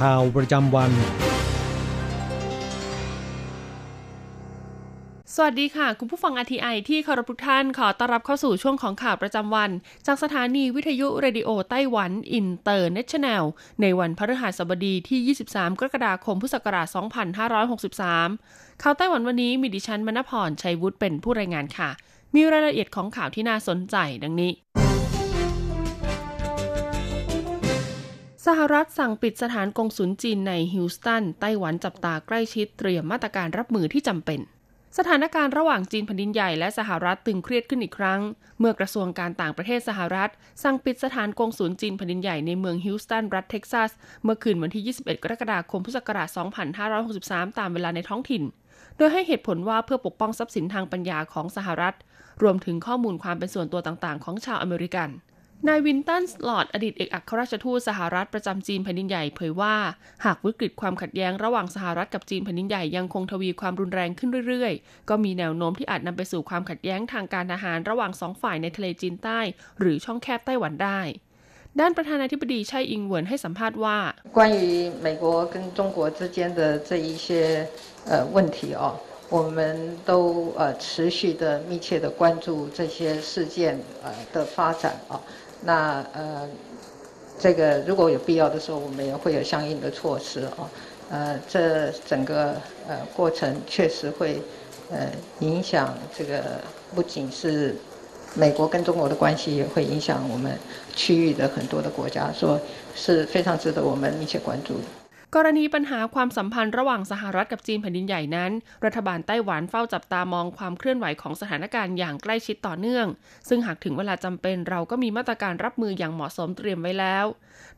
ข่าวประจำวัน สวัสดีค่ะ คุณผู้ฟัง RTI ที่เคารพทุกท่านขอต้อนรับเข้าสู่ช่วงของข่าวประจำวัน จากสถานีวิทยุ Radio Taiwan International ในวันพฤหัสบดีที่ 23 กรกฎาคมพุทธศักราช 2563 ข่าวไต้หวันวันนี้มีดิฉันมณพรชัยวุฒิเป็นผู้รายงานค่ะ มีรายละเอียดของข่าวที่น่าสนใจดังนี้ สหรัฐสั่งปิดสถานกงสุลจีนในฮิวสตัน ไต้หวันจับตาใกล้ชิดเตรียมมาตรการรับมือที่จำเป็น สถานการณ์ระหว่างจีนแผ่นดินใหญ่และสหรัฐตึงเครียดขึ้นอีกครั้ง เมื่อกระทรวงการต่างประเทศสหรัฐ สั่งปิดสถานกงสุลจีนแผ่นดินใหญ่ในเมืองฮิวสตัน รัฐเท็กซัส เมื่อคืนวันที่ 21 กรกฎาคม พุทธศักราช 2563 ตามเวลาในท้องถิ่น โดยให้เหตุผลว่าเพื่อปกป้องทรัพย์สินทางปัญญาของสหรัฐ รวมถึงข้อมูลความเป็นส่วนตัวต่างๆ ของชาวอเมริกัน นายวินตันสลอดอดีตเอกอัครราชทูตสหรัฐประจำจีนแผ่นดินใหญ่เผยว่า หากวิกฤตความขัดแย้งระหว่างสหรัฐกับจีนแผ่นดินใหญ่ยังคงทวีความรุนแรงขึ้นเรื่อยๆ ก็มีแนวโน้มที่อาจนำไปสู่ความขัดแย้งทางการทหารระหว่างสองฝ่ายในทะเลจีนใต้ หรือช่องแคบไต้หวันได้ ด้านประธานาธิบดีไช่อิงเหวินให้สัมภาษณ์ว่า 关于美国跟中国之间的这一些呃问题哦，我们都呃持续的密切的关注这些事件呃的发展啊。 那呃，这个如果有必要的时候，我们也会有相应的措施啊。呃，这整个呃过程确实会呃影响这个不仅是美国跟中国的关系，也会影响我们区域的很多的国家，说是非常值得我们密切关注的。 กรณีปัญหาความสัมพันธ์ระหว่างสหรัฐกับจีนแผ่นดินใหญ่นั้น รัฐบาลไต้หวันเฝ้าจับตามองความเคลื่อนไหวของสถานการณ์อย่างใกล้ชิดต่อเนื่อง ซึ่งหากถึงเวลาจำเป็นเราก็มีมาตรการรับมืออย่างเหมาะสมเตรียมไว้แล้ว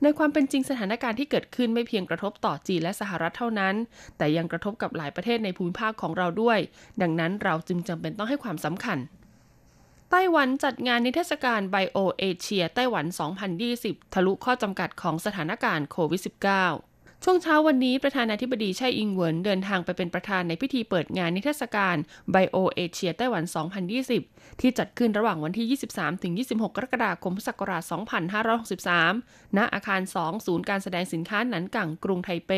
ในความเป็นจริงสถานการณ์ที่เกิดขึ้นไม่เพียงกระทบต่อจีนและสหรัฐเท่านั้น แต่ยังกระทบกับหลายประเทศในภูมิภาคของเราด้วย ดังนั้นเราจึงจำเป็นต้องให้ความสำคัญไต้หวันจัดงานนิทรรศการไบโอเอเชียไต้หวัน 2020 ทะลุข้อจำกัดของสถานการณ์โควิด -19 ช่วงเช้าวันนี้ประธานาธิบดีไช่อิงเหวินเดินทางไปเป็นประธานในพิธีเปิดงานนิทรรศการไบโอเอเชียไต้หวัน 2020 ที่จัดขึ้นระหว่างวันที่ 23-26 กรกฎาคมพุทธศักราช 2563 ณ อาคาร 2 ศูนย์การแสดงสินค้าหนันกังกรุงไทเป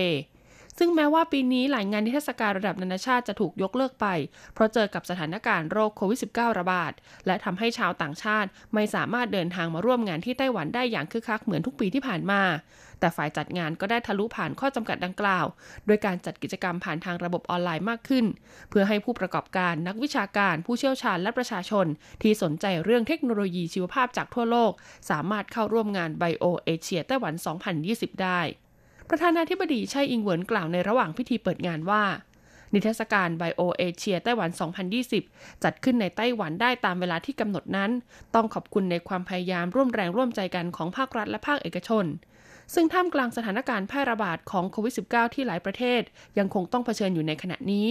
ซึ่งแม้ว่าปีนี้หลายงานนิทรรศการระดับนานาชาติจะถูกยกเลิกไป เพราะเจอกับสถานการณ์โรคโควิด -19 ระบาด และทำให้ชาวต่างชาติไม่สามารถเดินทางมาร่วมงานที่ไต้หวันได้อย่างคึกคักเหมือนทุกปีที่ผ่านมา แต่ฝ่ายจัดงานก็ได้ทะลุผ่านข้อจำกัดดังกล่าว โดยการจัดกิจกรรมผ่านทางระบบออนไลน์มากขึ้น เพื่อให้ผู้ประกอบการนักวิชาการผู้เชี่ยวชาญและประชาชน ที่สนใจเรื่องเทคโนโลยีชีวภาพจากทั่วโลก สามารถเข้าร่วมงานไบโอเอเชียไต้หวัน 2020 ได้ ประธานาธิบดีไช่อิงเหวินกล่าวในระหว่างพิธีเปิดงานว่านิทรรศการไบโอเอเชียไต้หวัน 2020 จัดขึ้นในไต้หวันได้ตามเวลาที่กำหนดนั้น ต้องขอบคุณในความพยายามร่วมแรงร่วมใจกันของภาครัฐและภาคเอกชน ซึ่งท่ามกลางสถานการณ์แพร่ระบาดของโควิด -19 ที่หลายประเทศ ยังคงต้องเผชิญอยู่ในขณะนี้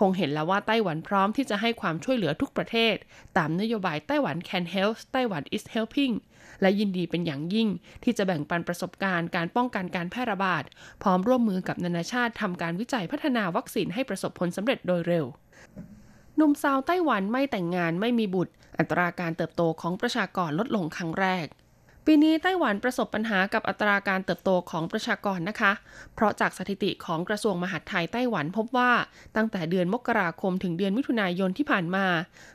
คงเห็นแล้วว่าไต้หวันพร้อมที่จะให้ความช่วยเหลือทุกประเทศ ตามนโยบายไต้หวัน Can Help ไต้หวัน is helping และยินดีเป็นอย่างยิ่ง ที่จะแบ่งปันประสบการณ์การป้องกันการแพร่ระบาด พร้อมร่วมมือกับนานาชาติทำการวิจัยพัฒนาวัคซีนให้ประสบผลสำเร็จโดยเร็วหนุ่มสาวไต้หวันไม่แต่งงานไม่มีบุตร อัตราการเติบโตของประชากรลดลงครั้งแรก ปีนี้ไต้หวันประสบปัญหากับอัตราการเติบโตของประชากรนะคะ เพราะจากสถิติของกระทรวงมหาดไทยไต้หวันพบว่าตั้งแต่เดือนมกราคมถึงเดือนมิถุนายนที่ผ่านมา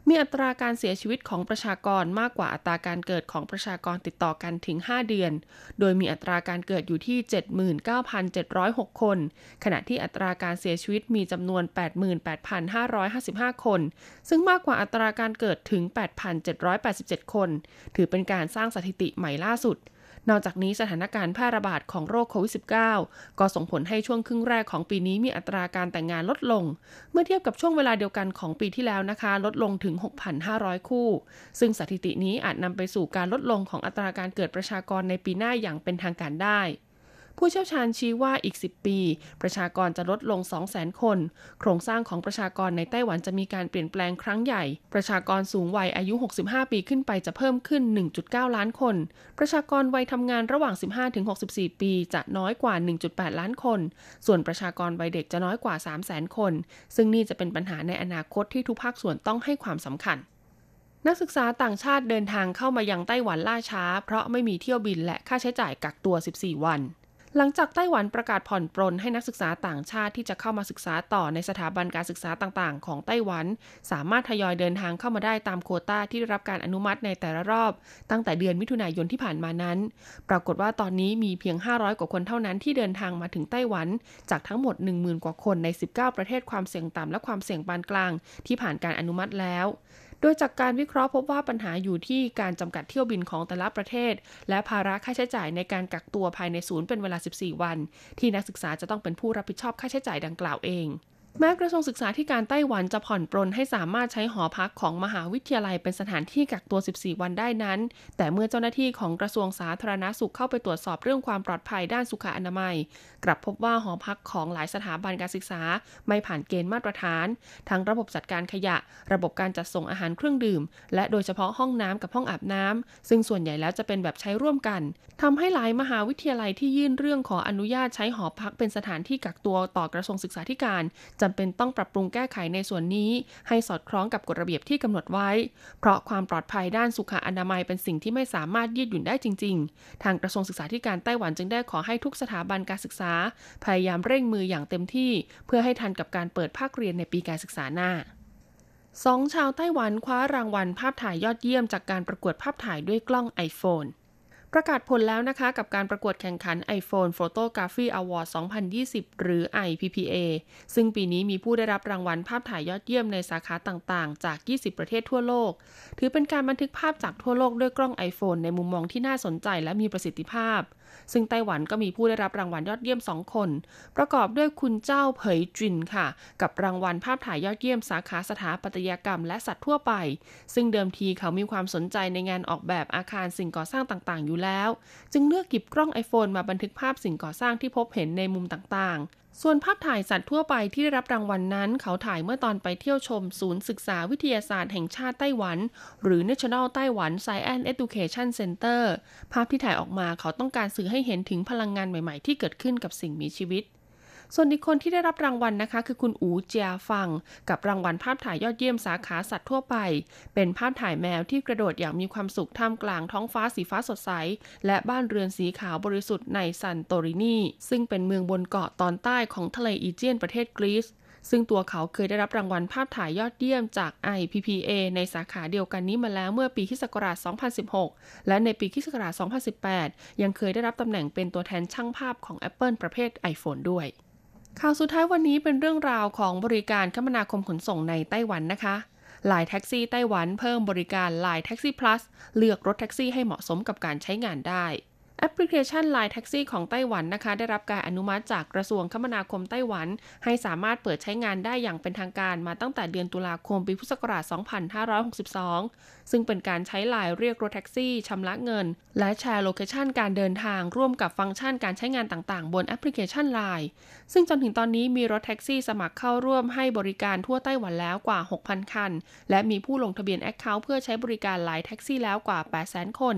มีอัตราการเสียชีวิตของประชากรมากกว่าอัตราการเกิดของประชากรติดต่อกันถึง 5 เดือน โดยมีอัตราการเกิดอยู่ที่ 79,706 คน ขณะที่อัตราการเสียชีวิตมีจำนวน 88,555 คน ซึ่งมากกว่าอัตราการเกิดถึง 8,787 คน ถือเป็นการสร้างสถิติใหม่ล่าสุด นอกจากนี้สถานการณ์แพร่ระบาดของโรคโควิด -19 ก็ส่งผลให้ช่วงครึ่งแรกของปีนี้มีอัตราการแต่งงานลดลง เมื่อเทียบกับช่วงเวลาเดียวกันของปีที่แล้วนะคะ ลดลงถึง 6,500 คู่ ซึ่งสถิตินี้อาจนำไปสู่การลดลงของอัตราการเกิดประชากรในปีหน้าอย่างเป็นทางการได้ ผู้เชี่ยวชาญชี้ว่าอีก 10 ปี ประชากรจะลดลง 200,000 คน โครงสร้างของประชากรในไต้หวันจะมีการเปลี่ยนแปลงครั้งใหญ่ ประชากรสูงวัยอายุ 65 ปีขึ้นไปจะเพิ่มขึ้น 1.9 ล้านคน ประชากรวัยทำงานระหว่าง 15-64 ปีจะน้อยกว่า 1.8 ล้านคน ส่วนประชากรวัยเด็กจะน้อยกว่า 300,000 คน ซึ่งนี่จะเป็นปัญหาในอนาคตที่ทุกภาคส่วนต้องให้ความสำคัญนักศึกษาต่างชาติเดินทางเข้ามายังไต้หวันล่าช้า เพราะไม่มีเที่ยวบินและค่าใช้จ่ายกักตัว 14 วัน หลังจากไต้หวันประกาศผ่อนปรนให้นักศึกษาต่างชาติที่จะเข้ามาศึกษาต่อในสถาบันการศึกษาต่างๆ ของไต้หวัน สามารถทยอยเดินทางเข้ามาได้ตามโคต้าที่ได้รับการอนุมัติในแต่ละรอบ ตั้งแต่เดือนมิถุนายนที่ผ่านมานั้น ปรากฏว่าตอนนี้มีเพียง 500 กว่าคนเท่านั้นที่เดินทางมาถึงไต้หวัน จากทั้งหมด 10,000 กว่าคนใน 19 ประเทศความเสี่ยงต่ำและความเสี่ยงปานกลาง ที่ผ่านการอนุมัติแล้ว โดยจากการวิเคราะห์พบว่าปัญหาอยู่ที่การจำกัดเที่ยวบินของแต่ละประเทศ และภาระค่าใช้จ่ายในการกักตัวภายในศูนย์เป็นเวลา 14 วัน ที่นักศึกษาจะต้องเป็นผู้รับผิดชอบค่าใช้จ่ายดังกล่าวเอง แม้กระทรวงศึกษาธิการไต้หวันจะผ่อนปรนให้สามารถใช้หอพักของมหาวิทยาลัยเป็นสถานที่กักตัว 14 วันได้นั้น แต่เมื่อเจ้าหน้าที่ของกระทรวงสาธารณาสุขเข้าไปตรวจสอบเรื่องความปลอดภัยด้านสุขอนามัย กลับพบว่าหอพักของหลายสถาบันการศึกษา ไม่ผ่านเกณฑ์มาตรฐาน ทั้งระบบจัดการขยะ ระบบการจัดส่งอาหารเครื่องดื่ม และโดยเฉพาะห้องน้ำกับห้องอาบน้ำซึ่งส่วนใหญ่แล้วจะเป็นแบบใช้ร่วมกันทำให้หลายมหาวิทยาลัยที่ยื่นเรื่องขออนุญาตใช้หอพักเป็นสถานที่กักตัวต่อกระทรวงศึกษาธิการจำเป็นต้องปรับปรุงแก้ไขในส่วนนี้ ให้สอดคล้องกับกฎระเบียบที่กำหนดไว้ เพราะความปลอดภัยด้านสุขอนามัยเป็นสิ่งที่ไม่สามารถยืดหยุ่นได้จริง ๆ ทางกระทรวงศึกษาธิการไต้หวันจึงได้ขอให้ทุกสถาบันการศึกษา พยายามเร่งมืออย่างเต็มที่ เพื่อให้ทันกับการเปิดภาคเรียนในปีการศึกษาหน้าสองชาวไต้หวันคว้ารางวัลภาพถ่ายยอดเยี่ยมจากการประกวดภาพถ่ายด้วยกล้อง iPhone ประกาศผลแล้วนะคะกับการประกวดแข่งขัน iPhone Photography Award 2020 หรือ IPPA ซึ่งปีนี้มีผู้ได้รับรางวัลภาพถ่ายยอดเยี่ยมในสาขาต่างๆ จาก 20 ประเทศทั่วโลก ถือเป็นการบันทึกภาพจากทั่วโลกด้วยกล้อง iPhone ในมุมมองที่น่าสนใจและมีประสิทธิภาพ ซึ่งไต้หวันก็มีผู้ได้รับรางวัลยอดเยี่ยม 2 คน ประกอบด้วยคุณเจ้าเผยจินค่ะ กับรางวัลภาพถ่ายยอดเยี่ยมสาขาสถาปัตยกรรมและสัตว์ทั่วไป ซึ่งเดิมทีเขามีความสนใจในงานออกแบบอาคารสิ่งก่อสร้างต่างๆ อยู่แล้ว จึงเลือกกิบกล้อง iPhone มาบันทึกภาพสิ่งก่อสร้างที่พบเห็นในมุมต่างๆ ส่วนภาพถ่ายสัตว์ทั่วไปที่ได้รับรางวัลนนั้น เขาถ่ายเมื่อตอนไปเที่ยวชม ศูนย์ศึกษาวิทยาศาสตร์แห่งชาติไต้หวัน หรือ National Taiwan Science Education Center ภาพที่ถ่ายออกมาเขาต้องการสื่อให้เห็นถึงพลังงานใหม่ๆ ที่เกิดขึ้นกับสิ่งมีชีวิต ส่วนอีกคนที่ได้รับรางวัลนะคะ คือคุณอูเจียฟัง กับรางวัลภาพถ่ายยอดเยี่ยมสาขาสัตว์ทั่วไป เป็นภาพถ่ายแมวที่กระโดดอย่างมีความสุขท่ามกลางท้องฟ้าสีฟ้าสดใส และบ้านเรือนสีขาวบริสุทธิ์ในซันโตรินี ซึ่งเป็นเมืองบนเกาะตอนใต้ของทะเลอีเจียนประเทศกรีซซึ่งตัวเขาเคยได้รับรางวัลภาพถ่ายยอดเยี่ยมจาก IPPA ในสาขาเดียวกันนี้มาแล้วเมื่อปีคศ2016 และในปีคศ2018 ยังเคยได้รับตำแหน่งเป็นตัวแทนช่างภาพของ Apple ประเภท iPhone ด้วย ข่าวสุดท้ายวันนี้เป็นเรื่องราวของบริการคมนาคมขนส่งในไต้หวันนะคะหลายแท็กซี่ไต้หวันเพิ่มบริการลายแท็กซี่พลัสเลือกรถแท็กซี่ให้เหมาะสมกับการใช้งานได้ แอปพลิเคชัน Line Taxi ของไต้หวันนะคะ ได้รับการอนุมัติจากกระทรวงคมนาคมไต้หวัน ให้สามารถเปิดใช้งานได้อย่างเป็นทางการมาตั้งแต่เดือนตุลาคมปีพุทธศักราช 2562 ซึ่งเป็นการใช้ไลน์เรียกรถแท็กซี่ชำระเงิน และแชร์ location การเดินทางร่วมกับฟังก์ชันการใช้งานต่างๆ บนแอปพลิเคชัน Line ซึ่งจนถึงตอนนี้มีรถแท็กซี่สมัครเข้าร่วมให้บริการทั่วไต้หวันแล้วกว่า 6,000 คัน และมีผู้ลงทะเบียน account เพื่อใช้บริการไลน์แท็กซี่แล้วกว่า 800,000 คน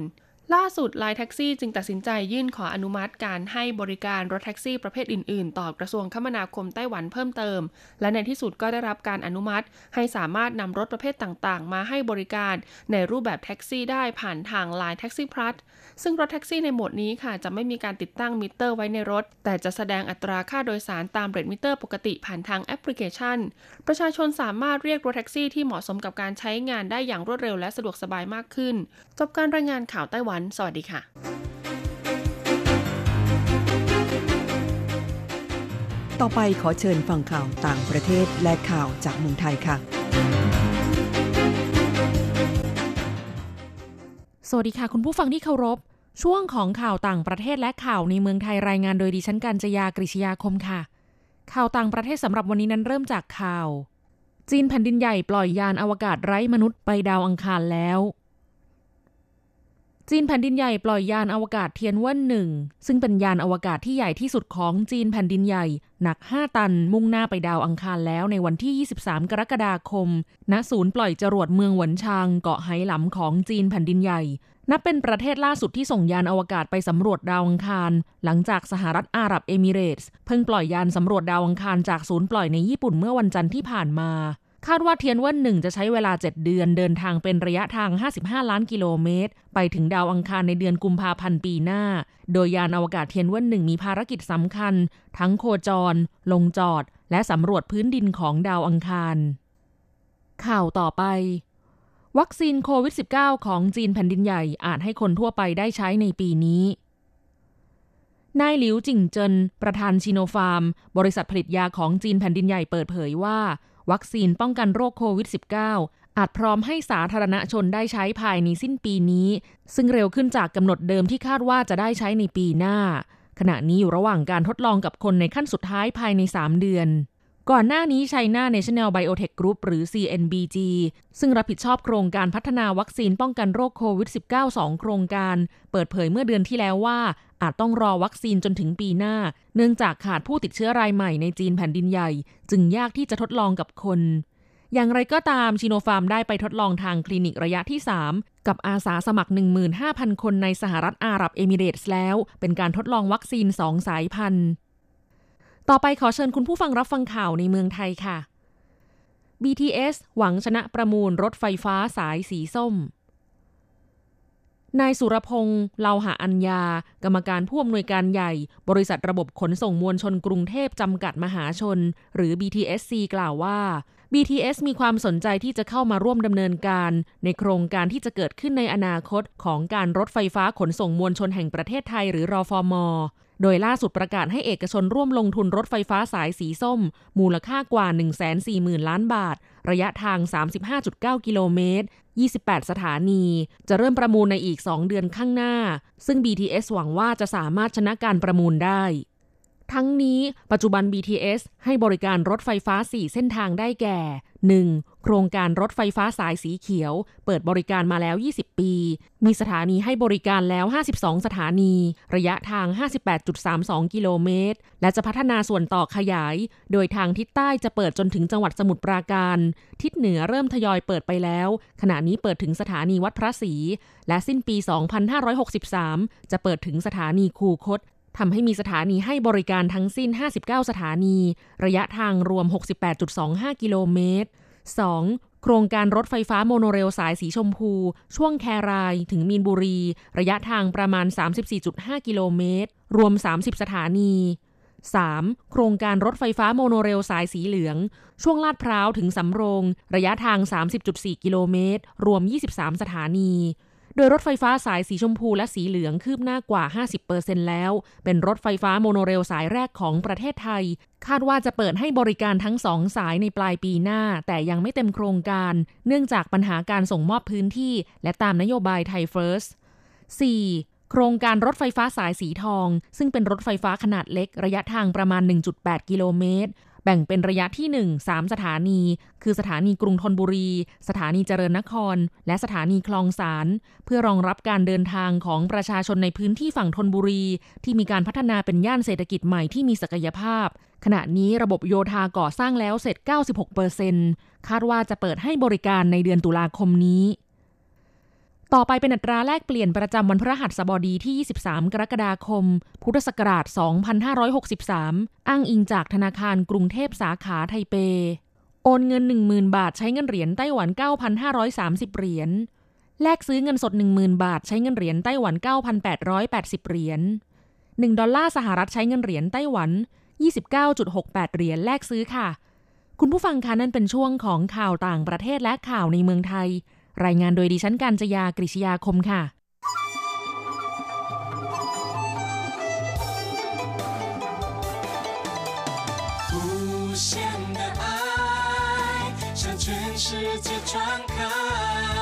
ล่าสุดไลน์แท็กซี่จึงตัดสินใจยื่นขออนุมัติการให้บริการรถแท็กซี่ประเภทอื่น ๆ ต่อกระทรวงคมนาคมไต้หวันเพิ่มเติม และในที่สุดก็ได้รับการอนุมัติ ให้สามารถนำรถประเภทต่าง ๆ มาให้บริการในรูปแบบแท็กซี่ได้ผ่านทางไลน์แท็กซี่พลัสซึ่งรถแท็กซี่ในโหมดนี้ค่ะจะไม่มีการติดตั้งมิเตอร์ไว้ในรถ แต่จะแสดงอัตราค่าโดยสารตาม rate มิเตอร์ปกติผ่านทางแอปพลิเคชัน ประชาชนสามารถเรียกรถแท็กซี่ที่เหมาะสมกับการใช้งานได้อย่างรวดเร็วและสะดวกสบายมากขึ้น จบการรายงานข่าวไต้หวันสวัสดีค่ะต่อไปขอเชิญฟังข่าวต่างประเทศและข่าวจากเมืองไทยค่ะ สวัสดีค่ะ คุณผู้ฟังที่เคารพ ช่วงของข่าวต่างประเทศและข่าวในเมืองไทยรายงานโดยดิฉันกัญจยากริชยาคมค่ะ ข่าวต่างประเทศสำหรับวันนี้นั้นเริ่มจากข่าว จีนแผ่นดินใหญ่ปล่อยยานอวกาศไร้มนุษย์ไปดาวอังคารแล้ว จีนแผ่นดินใหญ่ปล่อยยานอวกาศเทียนว่นหนึ่งซึ่งเป็นยานอวกาศที่ใหญ่ที่สุดของจีนแผ่นดินใหญ่ หนัก 5 ตันมุ่งหน้าไปดาวอังคารแล้วในวันที่ 23 กรกฎาคม ณศูนย์ปล่อยจรวดเมืองหวนชางเกาะไหหลำของจีนแผ่นดินใหญ่ นับเป็นประเทศล่าสุดที่ส่งยานอวกาศไปสำรวจดาวอังคาร หลังจากสหรัฐอาหรับเอมิเรตส์เพิ่งปล่อยยานสำรวจดาวอังคารจากศูนย์ปล่อยในญี่ปุ่นเมื่อวันจันทร์ที่ผ่านมา คาดว่าเทียนเว่นหนึ่งจะใช้เวลา 7 เดือนเดินทางเป็นระยะทาง 55 ล้านกิโลเมตร ไปถึงดาวอังคารในเดือนกุมภาพันธ์ปีหน้า โดยยานอวกาศเทียนเว่นหนึ่งมีภารกิจสำคัญ ทั้งโคจร ลงจอด และสำรวจพื้นดินของดาวอังคาร ข่าวต่อไป วัคซีนโควิด -19 ของจีนแผ่นดินใหญ่อาจให้คนทั่วไปได้ใช้ในปีนี้นายหลิวจิงเจิน ประธานชิโนฟาร์ม บริษัทผลิตยาของจีนแผ่นดินใหญ่เปิดเผยว่า วัคซีนป้องกันโรคโควิด -19 อาจพร้อมให้สาธารณชนได้ใช้ภายในสิ้นปีนี้ ซึ่งเร็วขึ้นจากกำหนดเดิมที่คาดว่าจะได้ใช้ในปีหน้า ขณะนี้อยู่ระหว่างการทดลองกับคนในขั้นสุดท้ายภายใน 3 เดือน ก่อนหน้านี้ China National Biotech Group หรือ CNBG ซึ่งรับผิดชอบโครงการพัฒนาวัคซีนป้องกันโรคโควิด -19 2 โครงการ เปิดเผยเมื่อเดือนที่แล้วว่า อาจต้องรอวัคซีนจนถึงปีหน้า เนื่องจากขาดผู้ติดเชื้อรายใหม่ในจีนแผ่นดินใหญ่ จึงยากที่จะทดลองกับคน อย่างไรก็ตามชิโนฟาร์มได้ไปทดลองทางคลินิกระยะที่ 3 กับอาสาสมัคร 15,000 คนในสหรัฐอาหรับเอมิเรตส์แล้ว เป็นการทดลองวัคซีน 2 สายพันธุ์ ต่อไปขอเชิญคุณผู้ฟังรับฟังข่าวในเมืองไทยค่ะ BTS หวังชนะประมูลรถไฟฟ้าสายสีส้ม นายสุรพงษ์เลาหะอัญญา กรรมการผู้อำนวยการใหญ่ บริษัทระบบขนส่งมวลชนกรุงเทพจำกัดมหาชน หรือ BTSC กล่าวว่า BTS มีความสนใจที่จะเข้ามาร่วมดำเนินการ ในโครงการที่จะเกิดขึ้นในอนาคตของการรถไฟฟ้าขนส่งมวลชนแห่งประเทศไทยหรือรอฟอมอ โดยล่าสุดประกาศให้เอกชนร่วมลงทุนรถไฟฟ้าสายสีส้ม มูลค่ากว่า 140,000 ล้านบาท ระยะทาง 35.9 กิโลเมตร 28 สถานี จะเริ่มประมูลในอีก 2 เดือนข้างหน้า ซึ่ง BTS หวังว่าจะสามารถชนะการประมูลได้ ทั้งนี้ปัจจุบัน BTS ให้บริการรถไฟฟ้า 4 เส้นทางได้แก่ 1. โครงการรถไฟฟ้าสายสีเขียว เปิดบริการมาแล้ว 20 ปี มีสถานีให้บริการแล้ว 52 สถานี ระยะทาง 58.32 กิโลเมตร และจะพัฒนาส่วนต่อขยาย โดยทางทิศใต้จะเปิดจนถึงจังหวัดสมุทรปราการ ทิศเหนือเริ่มทยอยเปิดไปแล้ว ขณะนี้เปิดถึงสถานีวัดพระศรี และสิ้นปี 2563 จะเปิดถึงสถานีคูคต ทำให้มีสถานีให้บริการทั้งสิ้น 59 สถานี ระยะทางรวม 68.25 กิโลเมตร 2. โครงการรถไฟฟ้าโมโนเรลสายสีชมพู ช่วงแครายถึงมีนบุรี ระยะทางประมาณ 34.5 กิโลเมตร รวม 30 สถานี 3. โครงการรถไฟฟ้าโมโนเรลสายสีเหลือง ช่วงลาดพร้าวถึงสำโรง ระยะทาง 30.4 กิโลเมตร รวม 23 สถานี โดยรถไฟฟ้าสายสีชมพูและสีเหลืองคืบหน้ากว่า 50%แล้ว เป็นรถไฟฟ้าโมโนเรลสายแรกของประเทศไทย คาดว่าจะเปิดให้บริการทั้งสองสายในปลายปีหน้า แต่ยังไม่เต็มโครงการ เนื่องจากปัญหาการส่งมอบพื้นที่ และตามนโยบายไทยเฟิร์ส 4. โครงการรถไฟฟ้าสายสีทอง ซึ่งเป็นรถไฟฟ้าขนาดเล็กระยะทางประมาณ 1.8 กิโลเมตร แบ่งเป็นระยะที่ 1 3 สถานี คือสถานีกรุงธนบุรี สถานีเจริญนคร และสถานีคลองสาร เพื่อรองรับการเดินทางของประชาชนในพื้นที่ฝั่งธนบุรี ที่มีการพัฒนาเป็นย่านเศรษฐกิจใหม่ที่มีศักยภาพ ขณะนี้ระบบโยธาก่อสร้างแล้วเสร็จ 96%คาดว่าจะเปิดให้บริการในเดือนตุลาคมนี้ ต่อไปเป็นอัตราแลกเปลี่ยนประจำวันพฤหัสบดีที่ 23 กรกฎาคม พุทธศักราช 2563 อ้างอิงจากธนาคารกรุงเทพสาขาไทเป โอนเงิน 10,000 บาทใช้เงินเหรียญไต้หวัน 9,530 เหรียญ แลกซื้อเงินสด 10,000 บาทใช้เงินเหรียญไต้หวัน 9,880 เหรียญ 1 ดอลลาร์สหรัฐใช้เงินเหรียญไต้หวัน 29.68 เหรียญแลกซื้อค่ะ คุณผู้ฟังคะนั่นเป็นช่วงของข่าวต่างประเทศและข่าวในเมืองไทย รายงานโดยดิฉันการจยากริชยาคมค่ะ 无限的爱向全世界传开，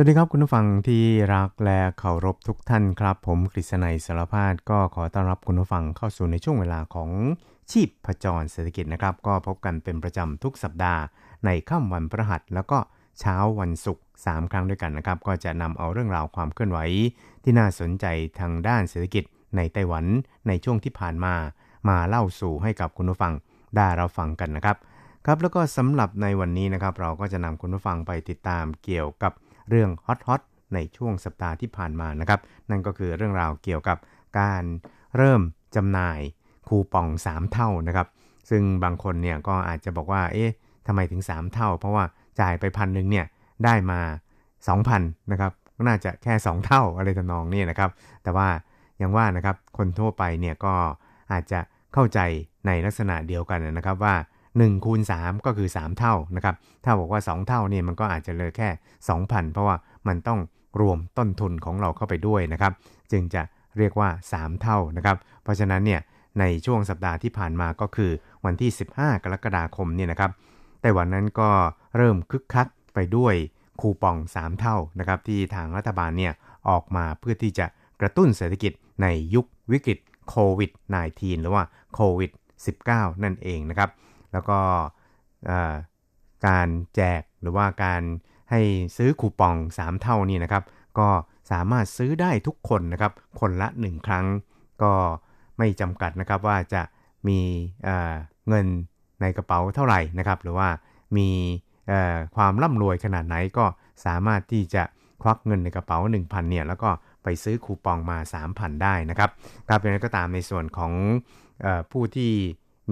วัสดีครับคุณผู้ฟังที่รักและเคารพทุกท่านครับ ผมกฤษณัยสารพาดก็ขอต้อนรับคุณผู้ฟังเข้าสู่ในช่วงเวลาของชีพประจรเศรษฐกิจนะครับ ก็พบกันเป็นประจำทุกสัปดาห์ ในค่ำวันพฤหัสแล้วก็เช้าวันศุกร์3ครั้งด้วยกันนะครับ ก็จะนำเอาเรื่องราวความเคลื่อนไหว ที่น่าสนใจทางด้านเศรษฐกิจในไต้หวันในช่วงที่ผ่านมา มาเล่าสู่ให้กับคุณผู้ฟังได้รับฟังกันนะครับครับแล้วก็สำหรับในวันนี้นะครับ เราก็จะนำคุณผู้ฟังไปติดตามเกี่ยวกับ เรื่องฮอตๆในช่วงสัปดาห์ที่ผ่านมานะครับ นั่นก็คือเรื่องราวเกี่ยวกับการเริ่มจำหน่ายคูปอง 3 เท่านะครับ ซึ่งบางคนเนี่ยก็อาจจะบอกว่า เอ๊ะทำไมถึง 3 เท่า เพราะว่าจ่ายไปพันหนึ่งเนี่ยได้มา 2,000นะครับน่าจะแค่ 2 เท่าอะไรทำนองนี้นะครับ แต่ว่าอย่างว่านะครับคนทั่วไปเนี่ยก็อาจจะเข้าใจในลักษณะเดียวกันนะครับว่า 1คูณ3ก็คือ 3 เท่านะครับ ถ้าบอกว่า 2 เท่าเนี่ยมันก็อาจจะเลยแค่ 2,000 เพราะว่ามันต้องรวมต้นทุนของเราเข้าไปด้วยนะครับ จึงจะเรียกว่า 3 เท่านะครับ เพราะฉะนั้นเนี่ยในช่วงสัปดาห์ที่ผ่านมาก็คือวันที่ 15 กรกฎาคมเนี่ยนะครับไต้หวันนั้นก็เริ่มคึกคักไปด้วยคูปอง 3 เท่านะครับที่ทางรัฐบาลเนี่ยออกมาเพื่อที่จะกระตุ้นเศรษฐกิจในยุควิกฤตโควิด -19 หรือว่าโควิด -19 นั่นเองนะครับ แล้วก็การแจกหรือว่าการให้ซื้อคูปอง 3 เท่านี่นะครับ ก็สามารถซื้อได้ทุกคนนะครับ คนละ 1 ครั้ง ก็ไม่จำกัดนะครับว่าจะมีเงินในกระเป๋าเท่าไหร่นะครับ หรือว่ามีความร่ำรวยขนาดไหนก็สามารถที่จะควักเงินในกระเป๋า 1,000เนี่ยแล้วก็ไปซื้อคูปองมา 3,000 ได้นะครับครับเป็นก็ตามในส่วนของอผู้ที่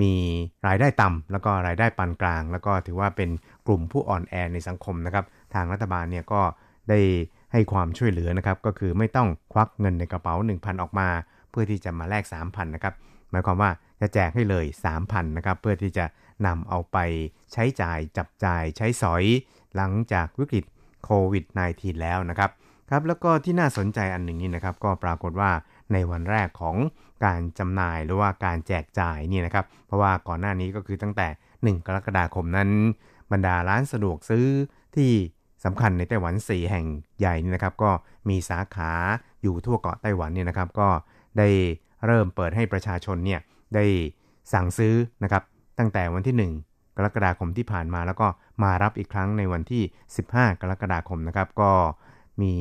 มีรายได้ต่ำแล้วก็รายได้ปานกลาง แล้วก็ถือว่าเป็นกลุ่มผู้อ่อนแอในสังคมนะครับ ทางรัฐบาลเนี่ยก็ได้ให้ความช่วยเหลือนะครับก็คือไม่ต้องควักเงินในกระเป๋า 1,000 ออกมา เพื่อที่จะมาแลก3,000นะครับหมายความว่าจะแจกให้เลย 3,000นะครับเพื่อที่จะนำเอาไปใช้จ่ายจับจ่ายใช้สอย หลังจากวิกฤตโควิด -19 แล้วนะครับครับแล้วก็ที่น่าสนใจอันหนึ่งนี่นะครับก็ปรากฏว่า ในวันแรกของการจำหน่ายหรือว่าการแจกจ่ายนี่นะครับ เพราะว่าก่อนหน้านี้ก็คือตั้งแต่ 1 กรกฎาคมนั้น บรรดาร้านสะดวกซื้อที่สำคัญในไต้หวัน 4 แห่งใหญ่นี่นะครับ ก็มีสาขาอยู่ทั่วเกาะไต้หวันเนี่ยนะครับ ก็ได้เริ่มเปิดให้ประชาชนเนี่ยได้สั่งซื้อนะครับ ตั้งแต่วันที่ 1 กรกฎาคมที่ผ่านมาแล้วก็มารับอีกครั้งในวันที่ 15 กรกฎาคมนะครับ ก็มี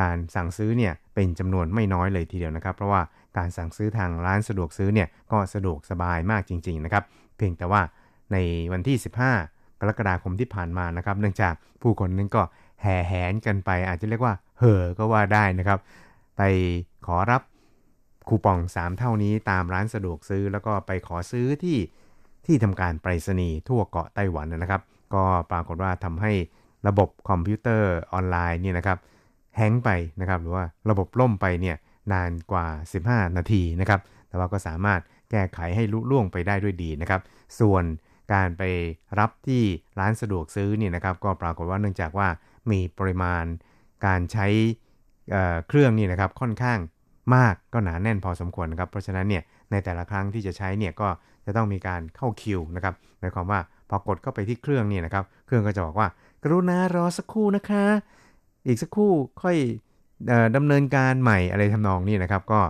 การสั่งซื้อเนี่ยเป็นจำนวนไม่น้อยเลยทีเดียวนะครับ เพราะว่าการสั่งซื้อทางร้านสะดวกซื้อเนี่ยก็สะดวกสบายมากจริง ๆนะครับ เพียงแต่ว่าในวันที่ 15 กรกฎาคมที่ผ่านมานะครับ เนื่องจากผู้คนนั้นก็แห่แหนกันไป อาจจะเรียกว่าเห่อก็ว่าได้นะครับ ไปขอรับคูปอง 3 เท่านี้ตามร้านสะดวกซื้อ แล้วก็ไปขอซื้อที่ที่ทำการไปรษณีย์ทั่วเกาะไต้หวันนะครับ ก็ปรากฏว่าทำให้ระบบคอมพิวเตอร์ออนไลน์นี่นะครับ แฮงไปนะครับหรือว่าระบบล่มไปเนี่ยนานกว่า 15 นาทีนะครับแต่ว่าก็สามารถแก้ไขให้ลุล่วงไปได้ด้วยดีนะครับ ส่วนการไปรับที่ร้านสะดวกซื้อเนี่ยนะครับ ก็ปรากฏว่าเนื่องจากว่ามีปริมาณการใช้เครื่องนี่นะครับค่อนข้างมากก็หนาแน่นพอสมควรนะครับ เพราะฉะนั้นเนี่ยในแต่ละครั้งที่จะใช้เนี่ยก็จะต้องมีการเข้าคิวนะครับหมายความว่าพอกดเข้าไปที่เครื่องนี่นะครับ เครื่องก็จะบอกว่า กรุณารอสักครู่นะคะ อีกสักครู่ค่อยดำเนินการใหม่อะไรทำนองนี้นะครับ ก็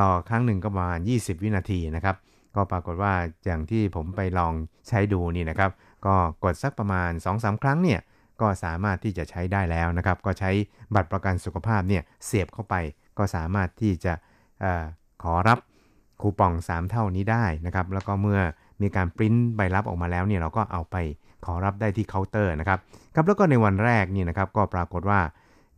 รอครั้งหนึ่งก็ประมาณ 20 วินาทีนะครับ ก็ปรากฏว่าอย่างที่ผมไปลองใช้ดูนี่นะครับ ก็กดสักประมาณ 2-3 ครั้งเนี่ยก็สามารถที่จะใช้ได้แล้วนะครับ ก็ใช้บัตรประกันสุขภาพเนี่ยเสียบเข้าไป ก็สามารถที่จะอขอรับคูปอง 3 เท่านี้ได้นะครับ แล้วก็เมื่อมีการปริ้นใบรับออกมาแล้วเนี่ยเราก็เอาไป ขอรับได้ที่เคาน์เตอร์นะครับครับแล้วก็ในวันแรกนี่นะครับก็ปรากฏว่า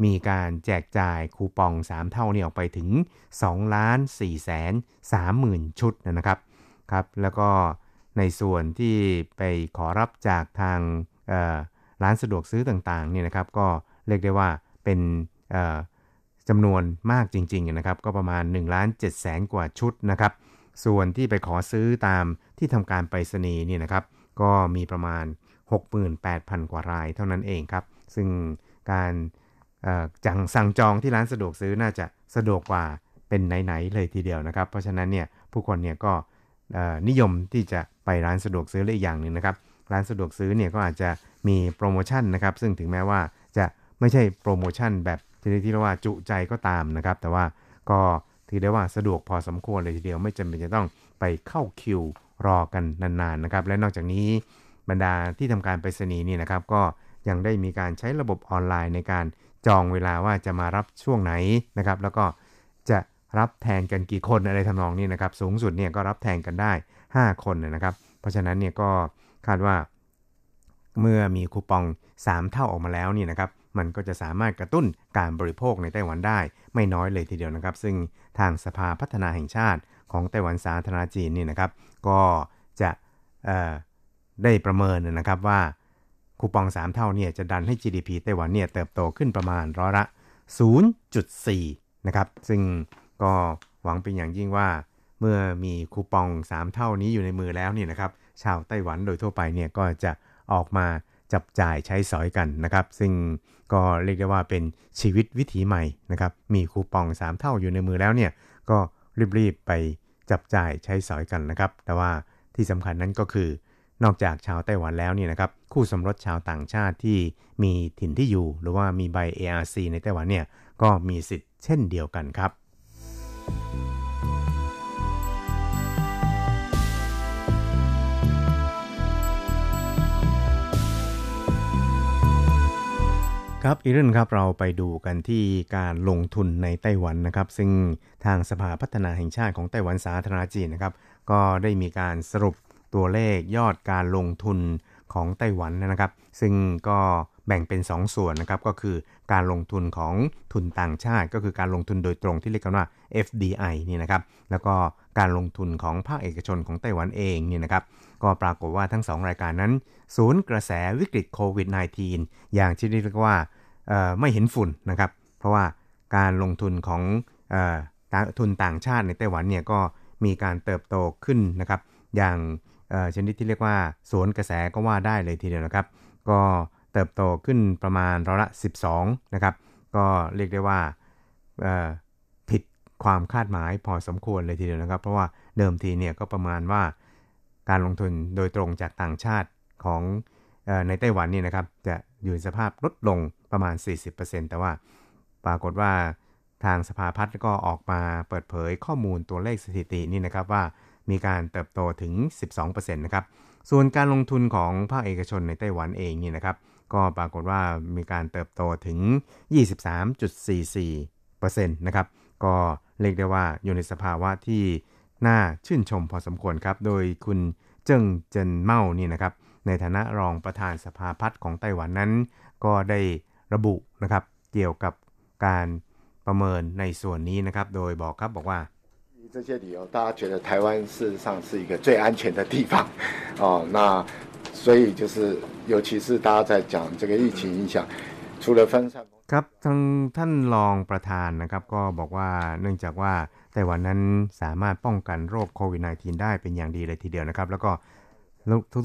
มีการแจกจ่ายคูปอง 3 เท่านี้ออกไปถึง2ล้าน4แสน3หมื่นชุดนะครับครับ แล้วก็ในส่วนที่ไปขอรับจากทางร้านสะดวกซื้อต่างๆเนี่ยนะครับ ก็เรียกได้ว่าเป็นจำนวนมากจริงๆนะครับ ก็ประมาณ1ล้าน7แสนกว่าชุดนะครับ ส่วนที่ไปขอซื้อตามที่ทำการไปรษณีย์นี่นะครับ ก็มีประมาณ 68,000 กว่ารายเท่านั้นเองครับ ซึ่งการจังสั่งจองที่ร้านสะดวกซื้อน่าจะสะดวกกว่าเป็นไหนๆเลยทีเดียวนะครับ เพราะฉะนั้นเนี่ยผู้คนเนี่ยก็นิยมที่จะไปร้านสะดวกซื้อเลยอีกอย่างหนึ่งนะครับ ร้านสะดวกซื้อเนี่ยก็อาจจะมีโปรโมชั่นนะครับ ซึ่งถึงแม้ว่าจะไม่ใช่โปรโมชั่นแบบที่ที่เรียกว่าจุใจก็ตามนะครับ แต่ว่าก็ถือได้ว่าสะดวกพอสมควรเลยทีเดียวไม่จำเป็นจะต้องไปเข้าคิวรอกันนานๆนะครับ และนอกจากนี้ บรรดาที่ทำการไปรษณีย์นี่นะครับ ก็ยังได้มีการใช้ระบบออนไลน์ในการจองเวลาว่าจะมารับช่วงไหนนะครับ แล้วก็จะรับแทนกันกี่คนอะไรทำนองนี้นะครับ สูงสุดเนี่ยก็รับแทนกันได้ 5 คนนะครับ เพราะฉะนั้นเนี่ยก็คาดว่า เมื่อมีคูปอง 3 เท่าออกมาแล้วนี่นะครับ มันก็จะสามารถกระตุ้นการบริโภคในไต้หวันได้ ไม่น้อยเลยทีเดียวนะครับ ซึ่งทางสภาพัฒนาแห่งชาติของไต้หวันสาธารณจีนนี่นะครับ ก็จะ ได้ประเมินนะครับว่าคูปอง 3 เท่าเนี่ยจะดันให้ GDP ไต้หวันเนี่ยเติบโตขึ้นประมาณร้อยละ 0.4 นะครับ ซึ่งก็หวังเป็นอย่างยิ่งว่าเมื่อมีคูปอง 3 เท่านี้อยู่ในมือแล้วเนี่ยนะครับ ชาวไต้หวันโดยทั่วไปเนี่ยก็จะออกมาจับจ่ายใช้สอยกันนะครับ ซึ่งก็เรียกได้ว่าเป็นชีวิตวิถีใหม่นะครับ มีคูปอง 3 เท่าอยู่ในมือแล้วเนี่ยก็รีบๆไปจับจ่ายใช้สอยกันนะครับ แต่ว่าที่สำคัญนั้นก็คือ นอกจากชาวไต้หวันแล้วเนี่ยนะครับคู่สมรสชาวต่างชาติที่มีถิ่นที่อยู่ หรือว่ามีใบ ARC ในไต้หวันเนี่ยก็มีสิทธิ์เช่นเดียวกันครับครับอีกเรื่องครับเราไปดูกันที่การลงทุนในไต้หวันนะครับ ซึ่งทางสภาพัฒนาแห่งชาติของไต้หวันสาธารณจีนนะครับ ก็ได้มีการสรุป ตัวเลขยอดการลงทุนของไต้หวันนะครับ ซึ่งก็แบ่งเป็น 2 ส่วนนะครับก็คือการลงทุนของทุนต่างชาติ ก็คือการลงทุนโดยตรงที่เรียกกันว่า FDI นี่นะครับแล้วก็การลงทุนของภาคเอกชนของไต้หวันเองนี่นะครับก็ปรากฏว่าทั้ง 2 รายการนั้น ศูนย์กระแสวิกฤตโควิด -19 อย่างที่เรียกว่าไม่เห็นฝุ่นนะครับเพราะว่าการลงทุนของทุนต่างชาติในไต้หวันเนี่ยก็มีการเติบโตขึ้นนะครับอย่าง ชนิดที่เรียกว่าสวนกระแสก็ว่าได้เลยทีเดียวนะครับ ก็เติบโตขึ้นประมาณร้อยละ 12 นะครับ ก็เรียกได้ว่าผิดความคาดหมายพอสมควรเลยทีเดียวนะครับ เพราะว่าเดิมทีเนี่ยก็ประมาณว่าการลงทุนโดยตรงจากต่างชาติของในไต้หวันนี่นะครับ จะอยู่ในสภาพลดลงประมาณ 40%แต่ว่าปรากฏว่าทางสภาพัฒน์ก็ออกมาเปิดเผยข้อมูลตัวเลขสถิตินี่นะครับว่า มีการเติบโตถึง 12%นะครับ ส่วนการลงทุนของภาคเอกชนในไต้หวันเองนี่นะครับ ก็ปรากฏว่ามีการเติบโตถึง 23.44%นะครับ ก็เรียกได้ว่าอยู่ในสภาวะที่น่าชื่นชมพอสมควรครับ โดยคุณเจิ้งเจินเมานี่นะครับ ในฐานะรองประธานสภาพัฒน์ของไต้หวันนั้น ก็ได้ระบุนะครับ เกี่ยวกับการประเมินในส่วนนี้นะครับ โดยบอกครับบอกว่า 这些理由，大家觉得台湾事实上是一个最安全的地方，哦，那 所以就是尤其是大家在讲这个疫情影响，除了分散。ครับทางท่านรองประธานนะครับ ก็บอกว่าเนื่องจากว่าไต้หวันนั้นสามารถป้องกันโรคโควิด -19 ได้เป็นอย่างดีเลยทีเดียวนะครับ แล้วก็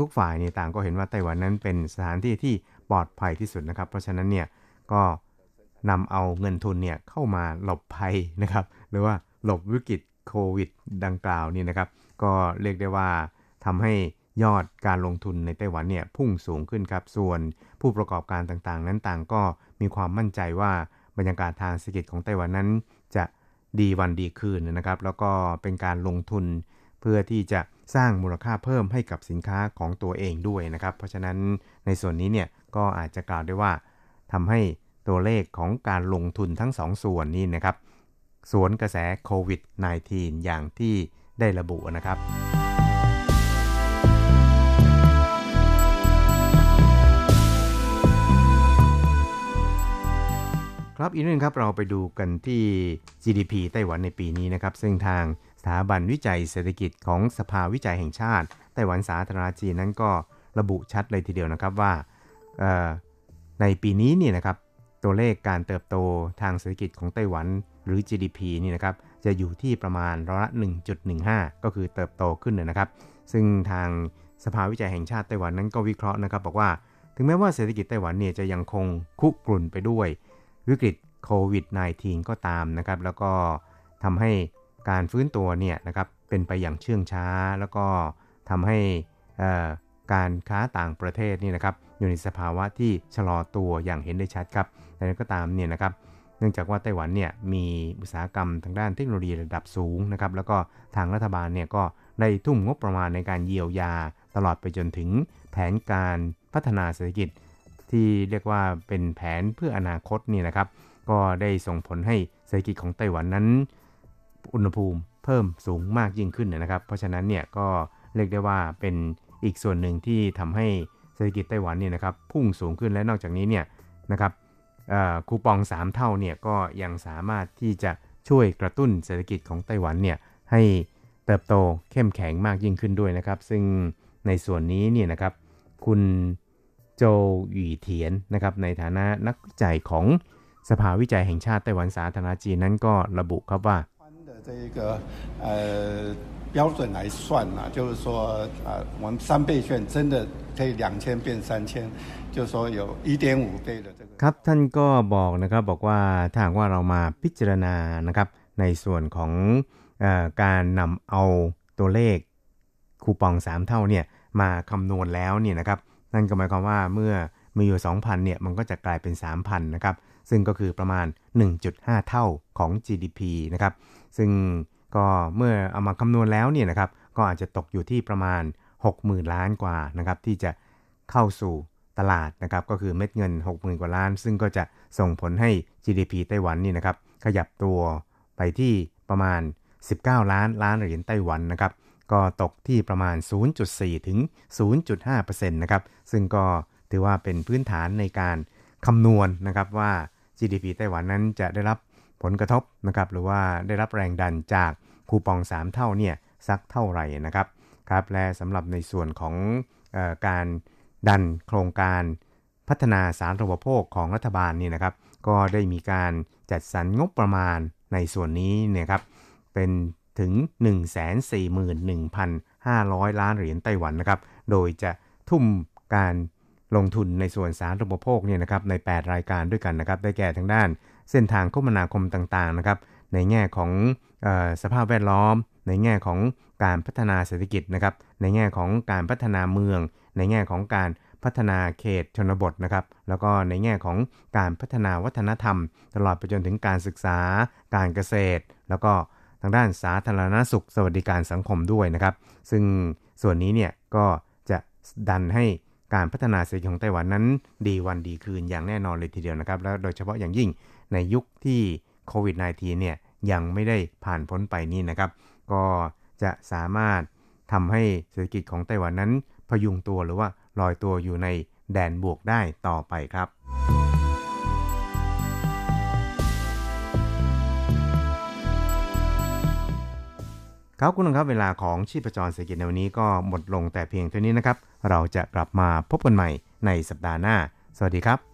ทุกๆฝ่ายนี่ต่างก็เห็นว่าไต้หวันนั้นเป็นสถานที่ที่ปลอดภัยที่สุดนะครับ เพราะฉะนั้นเนี่ยก็นำเอาเงินทุนเนี่ยเข้ามาหลบภัยนะครับ หรือว่าหลบวิกฤต โควิดดังกล่าวนี่นะครับ ก็เรียกได้ว่าทำให้ยอดการลงทุนในไต้หวันเนี่ยพุ่งสูงขึ้นครับ ส่วนผู้ประกอบการต่างๆ นั้นต่างก็มีความมั่นใจว่าบรรยากาศทางเศรษฐกิจของไต้หวันนั้น จะดีวันดีคืนนะครับ แล้วก็เป็นการลงทุน เพื่อที่จะสร้างมูลค่าเพิ่มให้กับสินค้าของตัวเองด้วยนะครับ เพราะฉะนั้นในส่วนนี้เนี่ยก็อาจจะกล่าวได้ว่าทำให้ตัวเลขของการลงทุนทั้ง2สส่วนนี้นะครับ สวนกระแสโควิด -19 อย่างที่ได้ระบุนะครับ ครับอีกนึงครับเราไปดูกันที่ GDP ไต้หวันในปีนี้นะครับ ซึ่งทางสถาบันวิจัยเศรษฐกิจของสภาวิจัยแห่งชาติ ไต้หวันสาธารณจีนนั้นก็ระบุชัดเลยทีเดียวนะครับว่าในปีนี้เนี่ยนะครับตัวเลขการเติบโตทางเศรษฐกิจของไต้หวัน หรือ GDP นี่นะครับจะอยู่ที่ประมาณร้อยละ 1.15 ก็คือเติบโตขึ้นนะครับ ซึ่งทางสภาวิจัยแห่งชาติไต้หวันนั้นก็วิเคราะห์นะครับ บอกว่าถึงแม้ว่าเศรษฐกิจไต้หวันเนี่ยจะยังคงคุกรุ่นไปด้วย วิกฤตโควิด -19 ก็ตามนะครับ แล้วก็ทำให้การฟื้นตัวเนี่ยนะครับเป็นไปอย่างเชื่องช้า แล้วก็ทำให้การค้าต่างประเทศนี่นะครับอยู่ในสภาวะที่ชะลอตัวอย่างเห็นได้ชัดครับแต่นั้นก็ตามเนี่ยนะครับ นื่องจากว่าไต้หวันเนี่ยมีอุตสาหกรรมทางด้านเทคโนโลยีระดับสูงนะครับแล้วก็ทางรัฐบาลเนี่ยก็ได้ทุ่มงบประมาณในการเยียวยา ตลอดไปจนถึงแผนการพัฒนาเศรษฐกิจ ที่เรียกว่าเป็นแผนเพื่ออนาคตนี่นะครับ ก็ได้ส่งผลให้เศรษฐกิจของไต้หวันนั้น อุณหภูมิเพิ่มสูงมากยิ่งขึ้นนะครับ เพราะฉะนั้นเนี่ยก็เรียกได้ว่าเป็นอีกส่วนหนึ่งที่ทำให้เศรษฐกิจไต้หวันเนี่ยนะครับพุ่งสูงขึ้นและนอกจากนี้เนี่ยนะครับ คูปอง 3 เท่าเนี่ยก็ยังสามารถที่จะช่วยกระตุ้นเศรษฐกิจของไต้หวันเนี่ยให้เติบโตเข้มแข็งมากยิ่งขึ้นด้วยนะครับ ซึ่งในส่วนนี้เนี่ยนะครับคุณโจหยีเทียนนะครับในฐานะนักวิจัยของสภาวิจัยแห่งชาติไต้หวันสาธารณจีนนั้นก็ระบุครับว่า这个呃标准来算啊，就是说啊，我们三倍券真的可以两千变三千，就是说有一点五倍的这个。 ครับท่านก็บอกนะครับบอกว่าถ้าหากว่าเรามาพิจารณานะครับในส่วนของอการนำเอาตัวเลขคูปอง 3 เท่าเนี่ยมาคำนวณแล้วเนี่ยนะครับนั่นก็หมายความว่าเมื่อมีอยู่ 2,000เนี่ยมันก็จะกลายเป็น 3,000นะครับซึ่งก็คือประมาณ 1.5 เท่าของ GDP นะครับซึ่งก็เมื่อเอามาคำนวณแล้วเนี่ยนะครับก็อาจจะตกอยู่ที่ประมาณ 60,000 ล้านกว่านะครับที่จะเข้าสู่ ตลาดนะครับก็คือเม็ดเงิน 60,000 กว่าล้าน ซึ่งก็จะส่งผลให้ GDP ไต้หวันนี่นะครับขยับตัวไปที่ประมาณ 19 ล้านล้านเหรียญไต้หวันนะครับก็ตกที่ประมาณ 0.4 ถึง 0.5%นะครับซึ่งก็ถือว่าเป็นพื้นฐานในการคำนวณนนะครับว่า GDP ไต้หวันนั้นจะได้รับผลกระทบนะครับหรือว่าได้รับแรงดันจากคูปอง 3 เท่าเนี่ยสักเท่าไหร่นะครับครับและสำหรับในส่วนของออการ ดันโครงการพัฒนาสาธารณูปโภคของรัฐบาลนี่นะครับ ก็ได้มีการจัดสรรงบประมาณในส่วนนี้เนี่ยครับเป็นถึง 141,500 ล้านเหรียญไต้หวันนะครับ โดยจะทุ่มการลงทุนในส่วนสาธารณูปโภคเนี่ยนะครับใน 8 รายการด้วยกันนะครับ ได้แก่ทางด้านเส้นทางคมนาคมต่างๆนะครับ ในแง่ของออสภาพแวดล้อม ในแง่ของการพัฒนาเศรษฐกิจนะครับ ในแง่ของการพัฒนาเมือง ในแง่ของการพัฒนาเขตชนบทนะครับ แล้วก็ในแง่ของการพัฒนาวัฒนธรรม ตลอดไปจนถึงการศึกษา การเกษตร แล้วก็ทางด้านสาธารณสุข สวัสดิการสังคมด้วยนะครับ ซึ่งส่วนนี้เนี่ยก็จะดันให้การพัฒนาเศรษฐกิจของไต้หวันนั้น ดีวันดีคืนอย่างแน่นอนเลยทีเดียวนะครับ แล้วโดยเฉพาะอย่างยิ่งในยุคที่โควิด -19 เนี่ยยังไม่ได้ผ่านพ้นไปนี่นะครับ ก็จะสามารถทำให้เศรษฐกิจของไต้หวันนั้น ยุงตัวหรือว่าลอยตัวอยู่ในแดนบวกได้ต่อไปครับ ครับคุณผู้ชมครับเวลาของชีพจรเศรษฐกิจในวันนี้ก็หมดลงแต่เพียงเท่านี้นะครับ เราจะกลับมาพบกันใหม่ในสัปดาห์หน้า สวัสดีครับ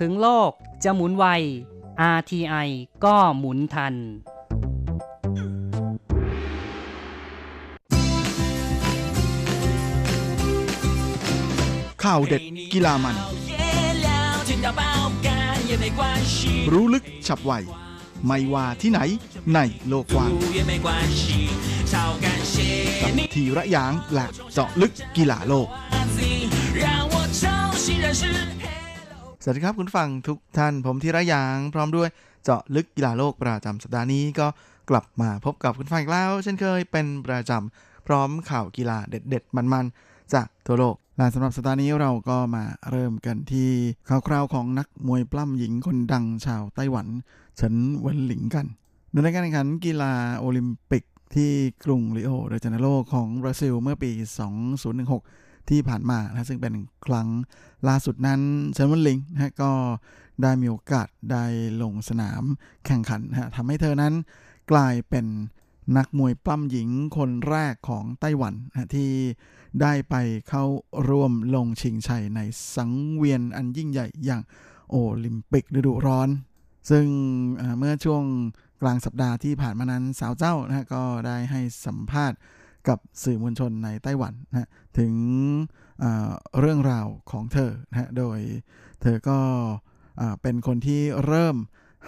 ถึงโลกจะหมุนไว RTI ก็หมุนทัน ข่าวเด็ดกีฬามัน รู้ลึกฉับไว ไม่ว่าที่ไหนในโลกกว้างกับทีระยางและเจาะลึกกีฬาโลก สวัสดีครับคุณฟังทุกท่านผมธีระยาง พร้อมด้วยเจาะลึกกีฬาโลกประจำสัปดาห์นี้ก็กลับมาพบกับคุณฟังอีกแล้ว เช่นเคยเป็นประจำพร้อมข่าวกีฬาเด็ด ๆ มันๆ จากทั่วโลกและสำหรับสัปดาห์นี้เราก็มาเริ่มกันที่ข่าวคราวของนักมวยปล้ำหญิงคนดังชาวไต้หวันเฉินเวินหลิงกันโดยในการแข่งขันกีฬาโอลิมปิกที่กรุงริโอเดจาเนโรของบราซิลเมื่อปี 2016 ที่ผ่านมานะซึ่งเป็นครั้ง ล่าสุดนั้นเฉินวินลิงนะก็ได้มีโอกาสได้ลงสนามแข่งขันนะทำให้เธอนั้นกลายเป็นนักมวยปล้ำหญิงคนแรกของไต้หวันนะที่ได้ไปเข้าร่วมลงชิงชัยในสังเวียนอันยิ่งใหญ่อย่างโอลิมปิกฤดูร้อน ซึ่งเมื่อช่วงกลางสัปดาห์ที่ผ่านมานั้นสาวเจ้านะก็ได้ให้สัมภาษณ์กับสื่อมวลชนในไต้หวันนะถึง เรื่องราวของเธอนะโดยเธอก็เป็นคนที่เริ่ม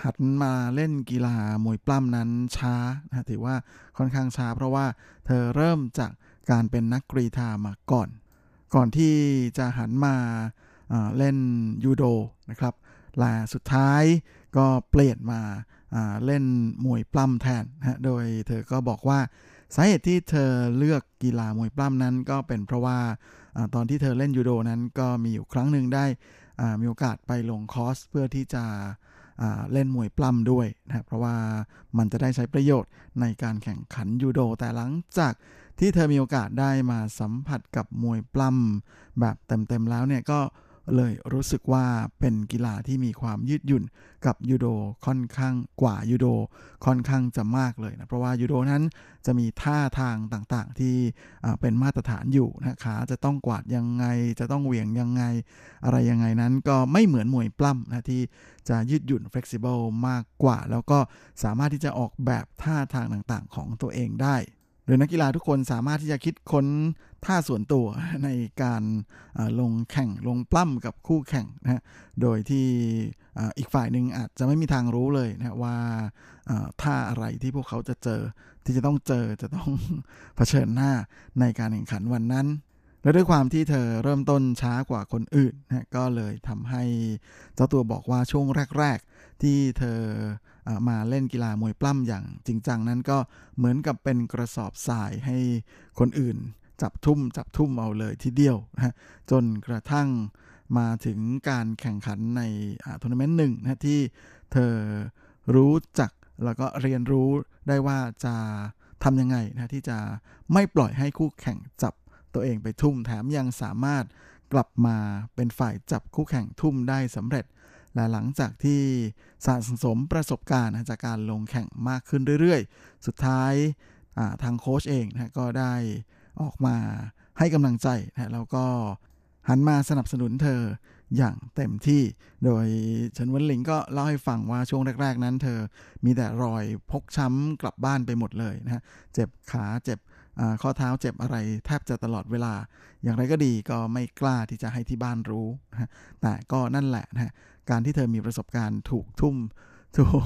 หัดมาเล่นกีฬามวยปล้ำนั้นช้านะถือว่าค่อนข้างช้า เพราะว่าเธอเริ่มจากการเป็นนักกรีธามาก่อน ก่อนที่จะหันมาเล่นยูโดนะครับและสุดท้ายก็เปลี่ยนมาเล่นมวยปล้ำแทนนะโดยเธอก็บอกว่า สาเหตุที่เธอเลือกกีฬามวยปล้ำนั้น ก็เป็นเพราะว่าอตอนที่เธอเล่นยูโดนั้นก็มีอยู่ครั้งหนึ่งได้มีโอกาสไปลงคอร์สเพื่อที่จะเล่นมวยปล้ำด้วยนะเพราะว่ามันจะได้ใช้ประโยชน์ในการแข่งขันยูโด แต่หลังจากที่เธอมีโอกาสได้มาสัมผัสกับมวยปล้ำแบบเต็มๆแล้วเนี่ยก็ เลยรู้สึกว่าเป็นกีฬาที่มีความยืดหยุ่นกับยูโดค่อนข้างกว่ายูโดค่อนข้างจะมากเลยนะเพราะว่ายูโดนั้นจะมีท่าทางต่างๆ ที่เป็นมาตรฐานอยู่นะขาจะต้องกวาดยังไง จะต้องเหวี่ยงยังไง อะไรยังไงนั้นก็ไม่เหมือนมวยปล้ำนะที่จะยืดหยุ่น flexible มากกว่า แล้วก็สามารถที่จะออกแบบท่าทางต่างๆ ของตัวเองได้ ดยนักกีฬาทุกคนสามารถที่จะคิดค้นท่าส่วนตัวในการลงแข่งลงปล้ำกับคู่แข่งนะโดยที่อีกฝ่ายหนึ่งอาจจะไม่มีทางรู้เลยนะว่าท่าอะไรที่พวกเขาจะเจอที่จะต้องเจอจะต้องเผชิญหน้าในการแข่งขันวันนั้น และด้วยความที่เธอเริ่มต้นช้ากว่าคนอื่นนะก็เลยทำให้เจ้าตัวบอกว่าช่วงแรก ๆ ที่เธอ มาเล่นกีฬามวยปล้ำอย่างจริงจังนั้นก็เหมือนกับเป็นกระสอบทรายให้คนอื่น จับทุ่มจับทุ่มเอาเลยทีเดียวนะจนกระทั่งมาถึงการแข่งขันในทัวร์นาเมนต์หนึ่งนะที่เธอรู้จักแล้วก็เรียนรู้ได้ว่าจะทำยังไงนะที่จะไม่ปล่อยให้คู่แข่งจับตัวเองไปทุ่มแถมยังสามารถกลับมาเป็นฝ่ายจับคู่แข่งทุ่มได้สำเร็จ และหลังจากที่สะสมประสบการณ์จากการลงแข่งมากขึ้นเรื่อยๆ สุดท้ายทางโค้ชเองนะก็ได้ออกมาให้กำลังใจนะแล้วก็หันมาสนับสนุนเธออย่างเต็มที่ โดยเฉินวันหลิงก็เล่าให้ฟังว่าช่วงแรก ๆ นั้น เธอมีแต่รอยพกช้ำกลับบ้านไปหมดเลยนะเจ็บขาเจ็บข้อเท้าเจ็บอะไรแทบจะตลอดเวลา อย่างไรก็ดีก็ไม่กล้าที่จะให้ที่บ้านรู้นะแต่ก็นั่นแหละนะ การที่เธอมีประสบการณ์ถูกทุ่มถูก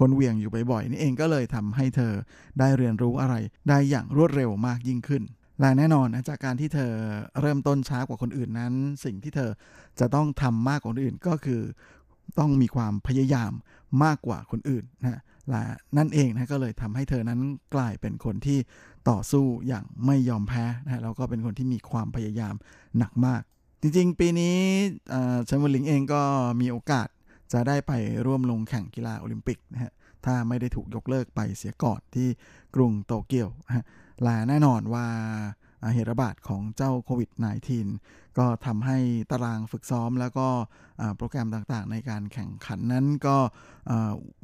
คนเหวี่ยงอยู่บ่อยๆนี่เองก็เลยทำให้เธอได้เรียนรู้อะไร ได้อย่างรวดเร็วมากยิ่งขึ้นและแน่นอนจากการที่เธอเริ่มต้นช้ากว่าคนอื่นนั้น สิ่งที่เธอจะต้องทำมากกว่าคนอื่นก็คือ ต้องมีความพยายามมากกว่าคนอื่นนะและนั่นเองนะก็เลยทำให้เธอนั้นกลายเป็นคนที่ต่อสู้อย่างไม่ยอมแพ้นะแล้วก็เป็นคนที่มีความพยายามหนักมาก จริงๆ ปีนี้เชมเวลิงเองก็มีโอกาสจะได้ไปร่วมลงแข่งกีฬาโอลิมปิกนะฮะถ้าไม่ได้ถูกยกเลิกไปเสียก่อนที่กรุงโตเกียวฮะและแน่นอนว่าเหตุระบาดของเจ้าโควิด -19 ก็ทำให้ตารางฝึกซ้อมแล้วก็โปรแกรมต่างๆ ในการแข่งขันนั้นก็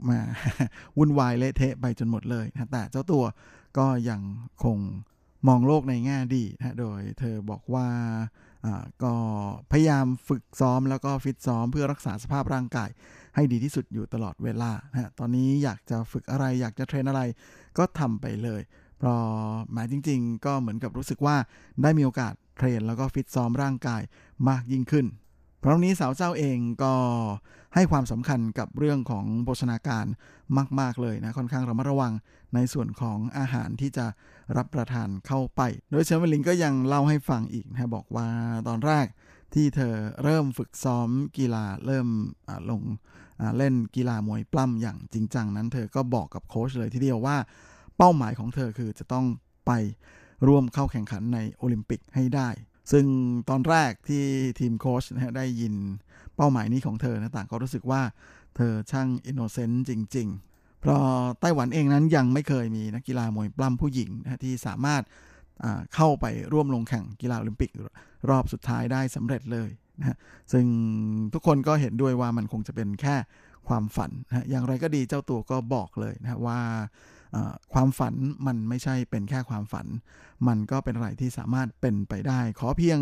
มาวุ่นวายเละเทะไปจนหมดเลยนะแต่เจ้าตัวก็ยังคงมองโลกในแง่ดีนะโดยเธอบอกว่า ก็พยายามฝึกซ้อมแล้วก็ฟิตซ้อมเพื่อรักษาสภาพร่างกาย ให้ดีที่สุดอยู่ตลอดเวลานะตอนนี้อยากจะฝึกอะไรอยากจะเทรนอะไร ก็ทำไปเลยเพราะหมายจริง ๆ ก็เหมือนกับรู้สึกว่าได้มีโอกาสเทรนแล้วก็ฟิตซ้อมร่างกายมากยิ่งขึ้น เพราะนี้สาวเจ้าเองก็ ให้ความสำคัญกับเรื่องของโภชนาการมาก ๆ เลยนะ ค่อนข้างระมัดระวังในส่วนของอาหารที่จะรับประทานเข้าไป โดยเชมเวลินก็ยังเล่าให้ฟังอีกนะบอกว่าตอนแรกที่เธอเริ่มฝึกซ้อมกีฬาเริ่มลงเล่นกีฬามวยปล้ำอย่างจริงจังนั้น เธอก็บอกกับโค้ชเลยทีเดียวว่าเป้าหมายของเธอคือจะต้องไปร่วมเข้าแข่งขันในโอลิมปิกให้ได้ ซึ่งตอนแรกที่ทีมโค้ชได้ยิน เป้าหมายนี้ของเธอนะต่างก็รู้สึกว่าเธอช่างอินโนเซนต์จริง ๆ เพราะไต้หวันเองนั้นยังไม่เคยมีนักกีฬามวยปล้ำผู้หญิงนะที่สามารถเข้าไปร่วมลงแข่งกีฬาโอลิมปิกรอบสุดท้ายได้สำเร็จเลยนะซึ่งทุกคนก็เห็นด้วยว่ามันคงจะเป็นแค่ความฝันนะอย่างไรก็ดีเจ้าตัวก็บอกเลยนะว่าความฝันมันไม่ใช่เป็นแค่ความฝัน มันก็เป็นอะไรที่สามารถเป็นไปได้ ขอเพียง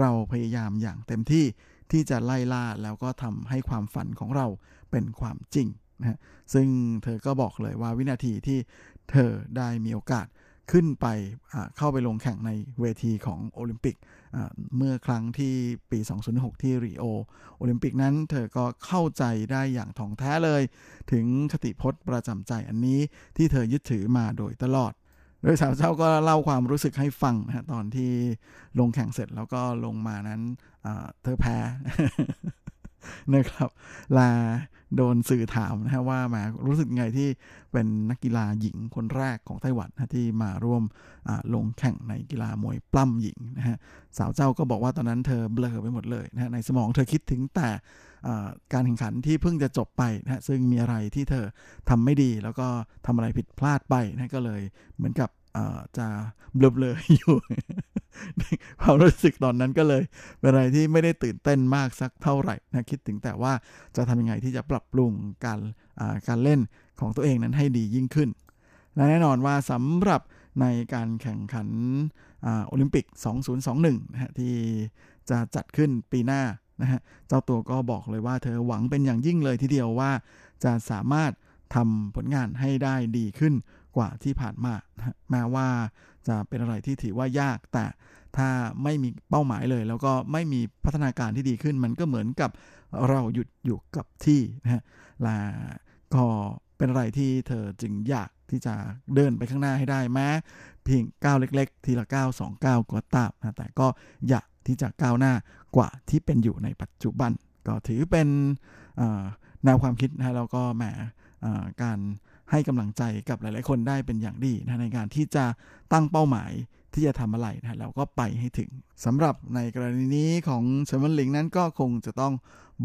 เราพยายามอย่างเต็มที่ ที่จะไล่ล่าแล้วก็ทำให้ความฝันของเราเป็นความจริงนะซึ่งเธอก็บอกเลยว่าวินาทีที่เธอได้มีโอกาสขึ้นไปเข้าไปลงแข่งในเวทีของโอลิมปิกเมื่อครั้งที่ปี 2006 ที่ริโอโอลิมปิกนั้นเธอก็เข้าใจได้อย่างถ่องแท้เลย ถึงคติพจน์ประจำใจอันนี้ที่เธอยึดถือมาโดยตลอด โดยสาวเจ้าก็เล่าความรู้สึกให้ฟังนะตอนที่ลงแข่งเสร็จแล้วก็ลงมานั้นเธอแพ้นะครับ ลาโดนสื่อถามนะฮะว่าแหมรู้สึกไงที่เป็นนักกีฬาหญิงคนแรกของไต้หวันนะที่มาร่วมลงแข่งในกีฬามวยปล้ำหญิงนะฮะสาวเจ้าก็บอกว่าตอนนั้นเธอเบลอไปหมดเลยนะฮะในสมองเธอคิดถึงแต่ การแข่งขันที่เพิ่งจะจบไปนะฮะซึ่งมีอะไรที่เธอทำไม่ดี แล้วก็ทำอะไรผิดพลาดไปนะก็เลยเหมือนกับจะเบลอๆอยู่ความรู้สึกตอนนั้นก็เลย เป็นอะไรที่ไม่ได้ตื่นเต้นมากสักเท่าไหร่นะคิดถึงแต่ว่าจะทำยังไงที่จะปรับปรุงการการเล่นของตัวเองนั้นให้ดียิ่งขึ้น และแน่นอนว่าสำหรับในการแข่งขันโอลิมปิก 2021นะฮะที่จะจัดขึ้นปีหน้า นะฮะเจ้าตัวก็บอกเลยว่าเธอหวังเป็นอย่างยิ่งเลยทีเดียวว่า จะสามารถทำผลงานให้ได้ดีขึ้นกว่าที่ผ่านมาแม้ว่าจะเป็นอะไรที่ถือว่ายาก แต่ถ้าไม่มีเป้าหมายเลย แล้วก็ไม่มีพัฒนาการที่ดีขึ้น มันก็เหมือนกับเราหยุดอยู่กับที่นะฮะและก็เป็นอะไรที่เธอจึงอยากที่จะเดินไปข้างหน้าให้ได้แม้เพียงก้าวเล็ก ๆ ทีละก้าวสองก้าวก็ตามนะแต่ก็อยากที่จะก้าวหน้า กว่าที่เป็นอยู่ในปัจจุบัน ก็ถือเป็นแนวความคิดนะแล้วก็แหมการให้กำลังใจกับหลาย ๆ คนได้เป็นอย่างดีนะในการที่จะตั้งเป้าหมายที่จะทำอะไรนะแล้วก็ไปให้ถึงสำหรับในกรณีนี้ของเชมเบอร์ลิงนั้นก็คงจะต้อง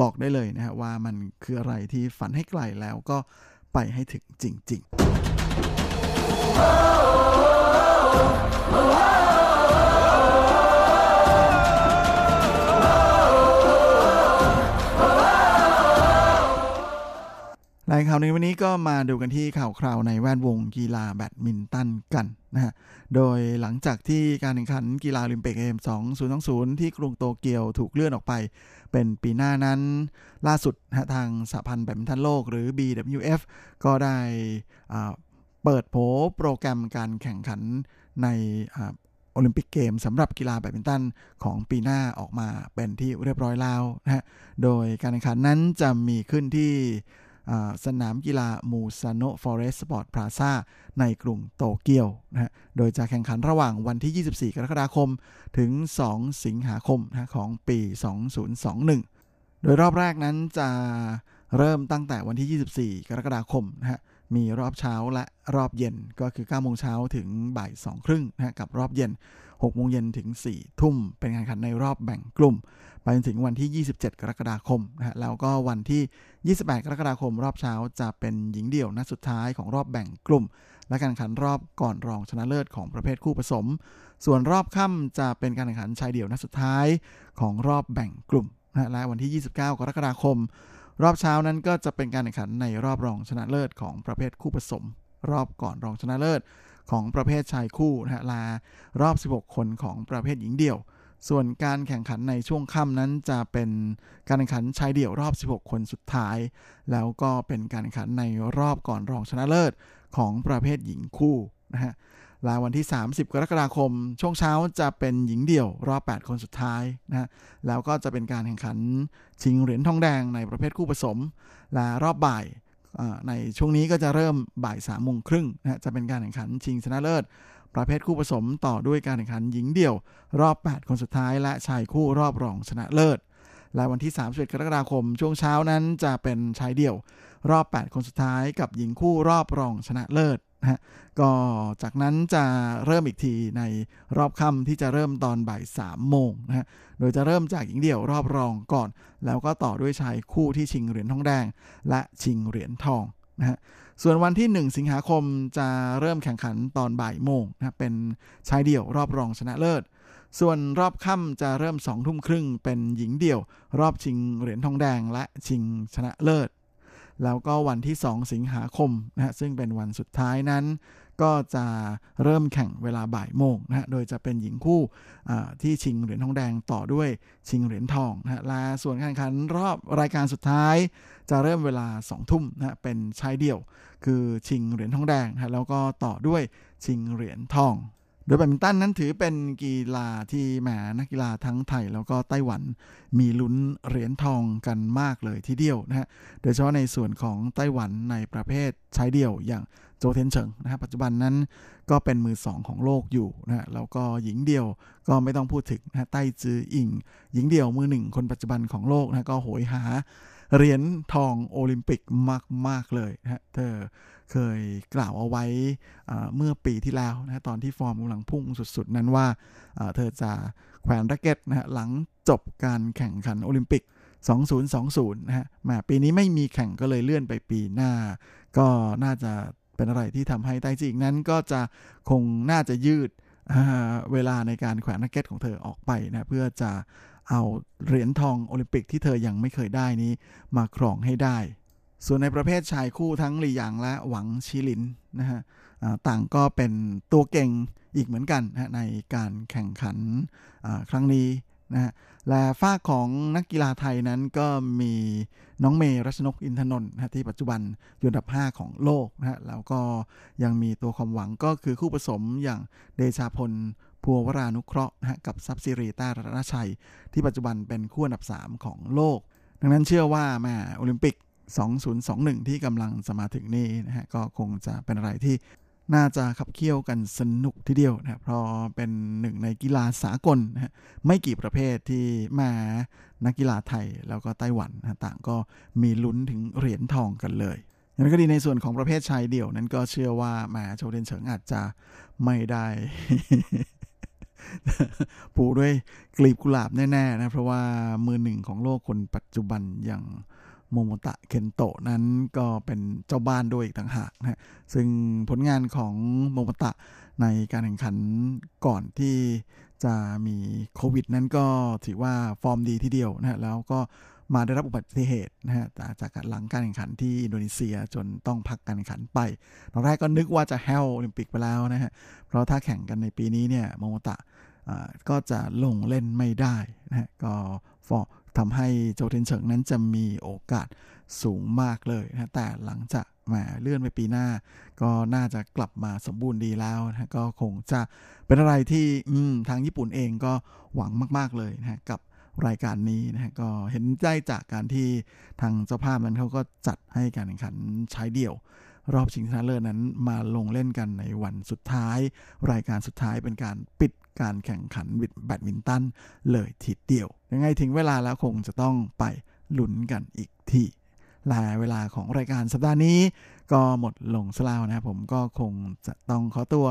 บอกได้เลยนะฮะว่ามันคืออะไรที่ฝันให้ไกลแล้วก็ไปให้ถึงจริง ๆ รายข่าวในวันนี้ก็มาดูกันที่ข่าวคราวในแวดวงกีฬาแบดมินตันกันนะฮะ โดยหลังจากที่การแข่งขันกีฬาโอลิมปิกเกม2020 ที่กรุงโตเกียวถูกเลื่อนออกไป เป็นปีหน้านั้น ล่าสุดนะทางสหพันธ์แบดมินตันโลกหรือ BWF ก็ได้เปิดโผโปรแกรมการแข่งขันในโอลิมปิกเกมสำหรับกีฬาแบดมินตันของปีหน้าออกมาเป็นที่เรียบร้อยแล้วนะฮะ โดยการแข่งขันนั้นจะมีขึ้นที่ สนามกีฬามูซาชิโนะฟอเรสต์สปอร์ตพลาซ่าในกรุงโตเกียวนะฮะ โดยจะแข่งขันระหว่างวันที่ 24 กรกฎาคม ถึง 2 สิงหาคมนะของปี 2021 โดยรอบแรกนั้นจะเริ่มตั้งแต่วันที่ 24 กรกฎาคมนะฮะ มีรอบเช้าและรอบเย็นก็คือ9โมงเช้าถึงบ่าย2ครึ่งนะฮะกับรอบเย็น 6โมงเย็นถึง 4 ทุ่ม เป็นการแข่งขันในรอบแบ่งกลุ่ม ไปจนถึงวันที่ 27 กรกฎาคมนะฮะแล้วก็วันที่ 28 กรกฎาคม รอบเช้าจะเป็นหญิงเดี่ยวนัดสุดท้ายของรอบแบ่งกลุ่ม และการแข่งขันรอบก่อนรองชนะเลิศของประเภทคู่ผสม ส่วนรอบค่ำจะเป็นการแข่งขันชายเดี่ยวนัดสุดท้ายของรอบแบ่งกลุ่มนะและวันที่ 29 กรกฎาคม รอบเช้านั้นก็จะเป็นการแข่งขันในรอบรองชนะเลิศของประเภทคู่ผสม รอบก่อนรองชนะเลิศ ของประเภทชายคู่นะฮะลารอบ 16 คนของประเภทหญิงเดี่ยว ส่วนการแข่งขันในช่วงค่ำนั้นจะเป็นการแข่งขันชายเดี่ยวรอบ 16 คนสุดท้าย แล้วก็เป็นการแข่งขันในรอบก่อนรองชนะเลิศของประเภทหญิงคู่นะฮะลาวันที่ 30 กรกฎาคม ช่วงเช้าจะเป็นหญิงเดี่ยวรอบ 8 คนสุดท้ายนะฮะแล้วก็จะเป็นการแข่งขันชิงเหรียญทองแดงในประเภทคู่ผสม และรอบบ่าย ในช่วงนี้ก็จะเริ่มบ่ายสามโมงครึ่งนะจะเป็นการแข่งขันชิงชนะเลิศ ประเภทคู่ผสมต่อด้วยการแข่งขันหญิงเดี่ยว รอบ 8 คนสุดท้ายและชายคู่รอบรองชนะเลิศ และวันที่ 31 กรกฎาคมช่วงเช้านั้นจะเป็นชายเดี่ยว รอบ 8 คนสุดท้ายกับหญิงคู่รอบรองชนะเลิศ นะฮะก็จากนั้นจะเริ่มอีกทีในรอบค่ำที่จะเริ่มตอนบ่าย3โมงนะฮะโดยจะเริ่มจากหญิงเดี่ยวรอบรองก่อน แล้วก็ต่อด้วยชายคู่ที่ชิงเหรียญทองแดง และชิงเหรียญทองนะฮะส่วนวันที่ 1 สิงหาคมจะเริ่มแข่งขันตอนบ่ายโมงนะเป็นชายเดี่ยวรอบรองชนะเลิศ ส่วนรอบค่ำจะเริ่ม2ทุ่มครึ่งเป็นหญิงเดี่ยว รอบชิงเหรียญทองแดงและชิงชนะเลิศ แล้วก็วันที่ 2 สิงหาคมนะฮะซึ่งเป็นวันสุดท้ายนั้น ก็จะเริ่มแข่งเวลาบ่ายโมงนะฮะโดยจะเป็นหญิงคู่ที่ชิงเหรียญทองแดงต่อด้วยชิงเหรียญทองนะฮะและส่วนการแข่งขันรอบรายการสุดท้าย จะเริ่มเวลา 2 ทุ่มนะฮะเป็นชายเดี่ยว คือชิงเหรียญทองแดงนะแล้วก็ต่อด้วยชิงเหรียญทอง โดยแบดมินตันนั้นถือเป็นกีฬาที่แหมนักกีฬาทั้งไทยแล้วก็ไต้หวันมีลุ้นเหรียญทองกันมากเลยทีเดียวนะฮะ โดยเฉพาะในส่วนของไต้หวันในประเภทชายเดี่ยวอย่างโจเทนเฉิงนะฮะปัจจุบันนั้นก็เป็นมือสองของโลกอยู่นะฮะแล้วก็หญิงเดี่ยวก็ไม่ต้องพูดถึงนะฮะไต้จืออิง หญิงเดี่ยวมือหนึ่งคนปัจจุบันของโลกนะก็โหยหา เหรียญทองโอลิมปิกมาก ๆ เลยนะเธอเคยกล่าวเอาไว้เมื่อปีที่แล้วนะตอนที่ฟอร์มกำลังพุ่งสุด ๆ นั้นว่าเธอจะแขวนรักเก็ตนะฮะหลังจบการแข่งขันโอลิมปิก 2020 นะฮะมาปีนี้ไม่มีแข่งก็เลยเลื่อนไปปีหน้า ก็น่าจะเป็นอะไรที่ทำให้ไต้จีกนั้นก็จะคงน่าจะยืดเวลาในการแขวนนักเก็ตของเธอออกไปนะเพื่อจะ เอาเหรียญทองโอลิมปิกที่เธอยังไม่เคยได้นี้มาครองให้ได้ ส่วนในประเภทชายคู่ทั้งหลี่หยางและหวังชิลินนะฮะต่างก็เป็นตัวเก่งอีกเหมือนกันนะในการแข่งขันครั้งนี้นะฮะและฝ้าของนักกีฬาไทยนั้นก็มีน้องเมย์รัชนกอินทนนท์นะที่ปัจจุบันอยู่อันดับ 5 ของโลกนะฮะแล้วก็ยังมีตัวความหวังก็คือคู่ผสมอย่างเดชาพล พัววรานุเคราะห์นะฮะกับซับซิรีต้ารัตนชัย ที่ปัจจุบันเป็นคู่อันดับ 3 ของโลก ดังนั้นเชื่อว่าแม่โอลิมปิก 2021 ที่กำลังจะมาถึงนี้นะฮะก็คงจะเป็นอะไรที่น่าจะขับเคี่ยวกันสนุกทีเดียวนะเพราะเป็นหนึ่งในกีฬาสากลนะไม่กี่ประเภทที่มานักกีฬาไทยแล้วก็ไต้หวันนะต่างก็มีลุ้นถึงเหรียญทองกันเลยอย่างก็ดีในส่วนของประเภทชายเดี่ยวนั้นก็เชื่อว่าแมาโชเดนเฉิงอาจจะไม่ได้ ปูกด้วยกลีบกุหลาบแน่ๆนะเพราะว่ามือหนึ่งของโลกคนปัจจุบันอย่างโมโมตะเคนโตะนั้นก็เป็นเจ้าบ้านด้วยอีกต่างหากนะซึ่งผลงานของโมโมตะในการแข่งขันก่อนที่จะมีโควิดนั้นก็ถือว่าฟอร์มดีทีเดียวนะแล้วก็มาได้รับอุบัติเหตุนะฮะจากการหลังการแข่งขันที่อินโดนีเซียจนต้องพักการแข่งขันไป ตอนแรกก็นึกว่าจะแฮลโอลิมปิกไปแล้วนะฮะ เพราะถ้าแข่งกันในปีนี้เนี่ยโมโมตะ ก็จะลงเล่นไม่ได้นะก็ฟอทำให้โจเทนเฉิงนั้นจะมีโอกาสสูงมากเลยนะแต่หลังจากมาเลื่อนไปปีหน้า ก็น่าจะกลับมาสมบูรณ์ดีแล้วนะก็คงจะเป็นอะไรที่ทางญี่ปุ่นเองก็หวังมาก ๆเลยนะกับรายการนี้นะฮะก็เห็นได้จากการที่ทางเจ้าภาพนั้นเขาก็จัดให้การแข่งขันใช้เดี่ยว รอบชิงชนะเลิศนั้นมาลงเล่นกันในวันสุดท้าย รายการสุดท้ายเป็นการปิด การแข่งขันแบดมินตันเลยทีเดียว ยังไงถึงเวลาแล้วคงจะต้องไปลุ้นกันอีกทีละเวลาของรายการสัปดาห์นี้ ก็หมดลงสลาวนะครับผมก็คงจะต้องขอตัว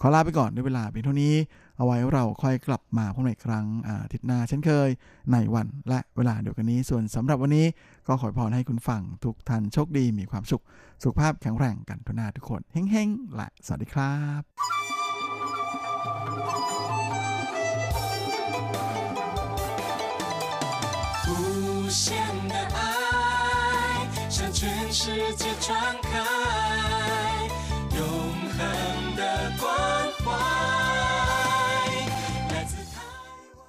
ขอลาไปก่อนด้วยเวลาเพียงเท่านี้ เอาไว้เราค่อยกลับมาพบกันอีกครั้งอาทิตย์หน้าเช่นเคย ในวันและเวลาเดียวกันนี้ ส่วนสำหรับวันนี้ก็ขอพรให้คุณฟังทุกท่านโชคดีมีความสุข สุขภาพแข็งแรงกันทุกนาทุกคนเฮ้งๆและสวัสดีครับ 无限的爱向全世界传开，永恒的关怀。来自台湾。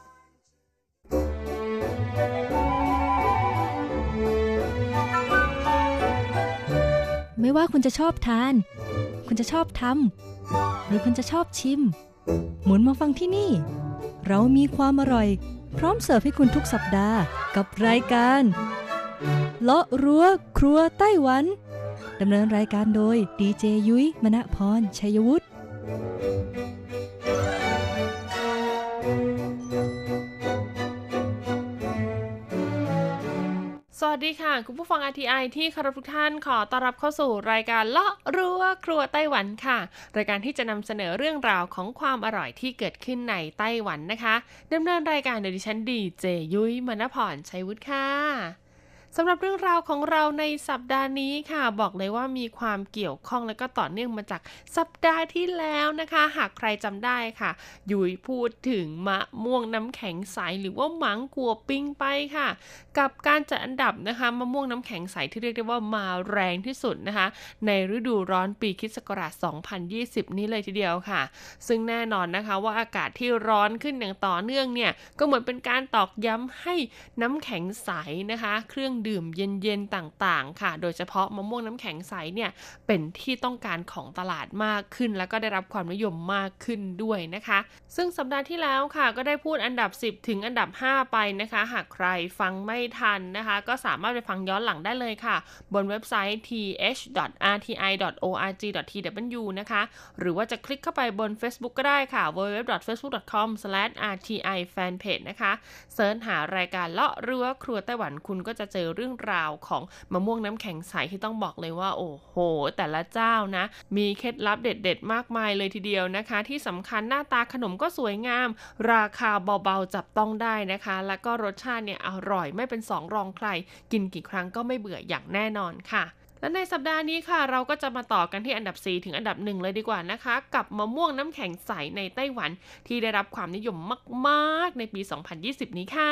ไม่ว่าคุณจะชอบทาน คุณจะชอบทำหรือคุณจะชอบชิม หมุนมาฟังที่นี่ เรามีความอร่อย พร้อมเสิร์ฟให้คุณทุกสัปดาห์กับรายการเลาะรั้วครัวไต้หวันดำเนินรายการโดยดีเจยุ้ยมณพรชัยวุฒิ วัสดีค่ะ คุณผู้ฟัง RTI ที่คารพทุกท่านขอต้อนรับเข้าสู่รายการเลาะรั้วครัวไต้หวันค่ะ รายการที่จะนำเสนอเรื่องราวของความอร่อยที่เกิดขึ้นในไต้หวันนะคะดำเนินรายการโดยดิฉันดีเจยุ้ยมณพรชัยวุฒิค่ะ สำหรับเรื่องราวของเราในสัปดาห์นี้ค่ะ บอกเลยว่ามีความเกี่ยวข้องและก็ต่อเนื่องมาจากสัปดาห์ที่แล้วนะคะ หากใครจำได้ค่ะ ยุ้ยพูดถึงมะม่วงน้ำแข็งใสหรือว่าหมังกัวปิ้งไปค่ะ กับการจัดอันดับนะคะมะม่วงน้ำแข็งใสที่เรียกได้ว่ามาแรงที่สุดนะคะ ในฤดูร้อนปีคริสต์ศักราช2020 นี้เลยทีเดียวค่ะ ซึ่งแน่นอนนะคะว่าอากาศที่ร้อนขึ้นอย่างต่อเนื่องเนี่ยก็เหมือนเป็นการตอกย้ำให้น้ำแข็งใสนะคะ เครื่องดื่มเย็นๆต่างๆ ค่ะ โดยเฉพาะมะม่วงน้ำแข็งใสเนี่ยเป็นที่ต้องการของตลาดมากขึ้น แล้วก็ได้รับความนิยมมากขึ้นด้วยนะคะ ซึ่งสัปดาห์ที่แล้วค่ะ ก็ได้พูดอันดับ 10 ถึงอันดับ 5 ไปนะคะ หากใครฟังไม่ทันนะคะ ก็สามารถไปฟังย้อนหลังได้เลยค่ะ บนเว็บไซต์ th.rti.org.tw นะคะ หรือว่าจะคลิกเข้าไปบน Facebook ก็ได้ค่ะ www.facebook.com/rti-fanpage นะคะเซิร์ชหารายการเลาะเรือครัวไต้หวันคุณก็จะเจอเรื่องราวของมะม่วงน้ำแข็งใสที่ต้องบอกเลยว่า โอ้โห แต่ละเจ้านะ มีเคล็ดลับเด็ด ๆ มากมายเลยทีเดียวนะคะ ที่สำคัญหน้าตาขนมก็สวยงาม ราคาเบาๆจับต้องได้นะคะ แล้วก็รสชาติเนี่ยอร่อยไม่เป็นสองรองใคร กินกี่ครั้งก็ไม่เบื่ออย่างแน่นอนค่ะและในสัปดาห์นี้ค่ะ เราก็จะมาต่อกันที่อันดับ 4 ถึงอันดับ 1 เลยดีกว่านะคะ กับมะม่วงน้ำแข็งใสในไต้หวัน ที่ได้รับความนิยมมาก ๆ ในปี 2020 นี้ค่ะ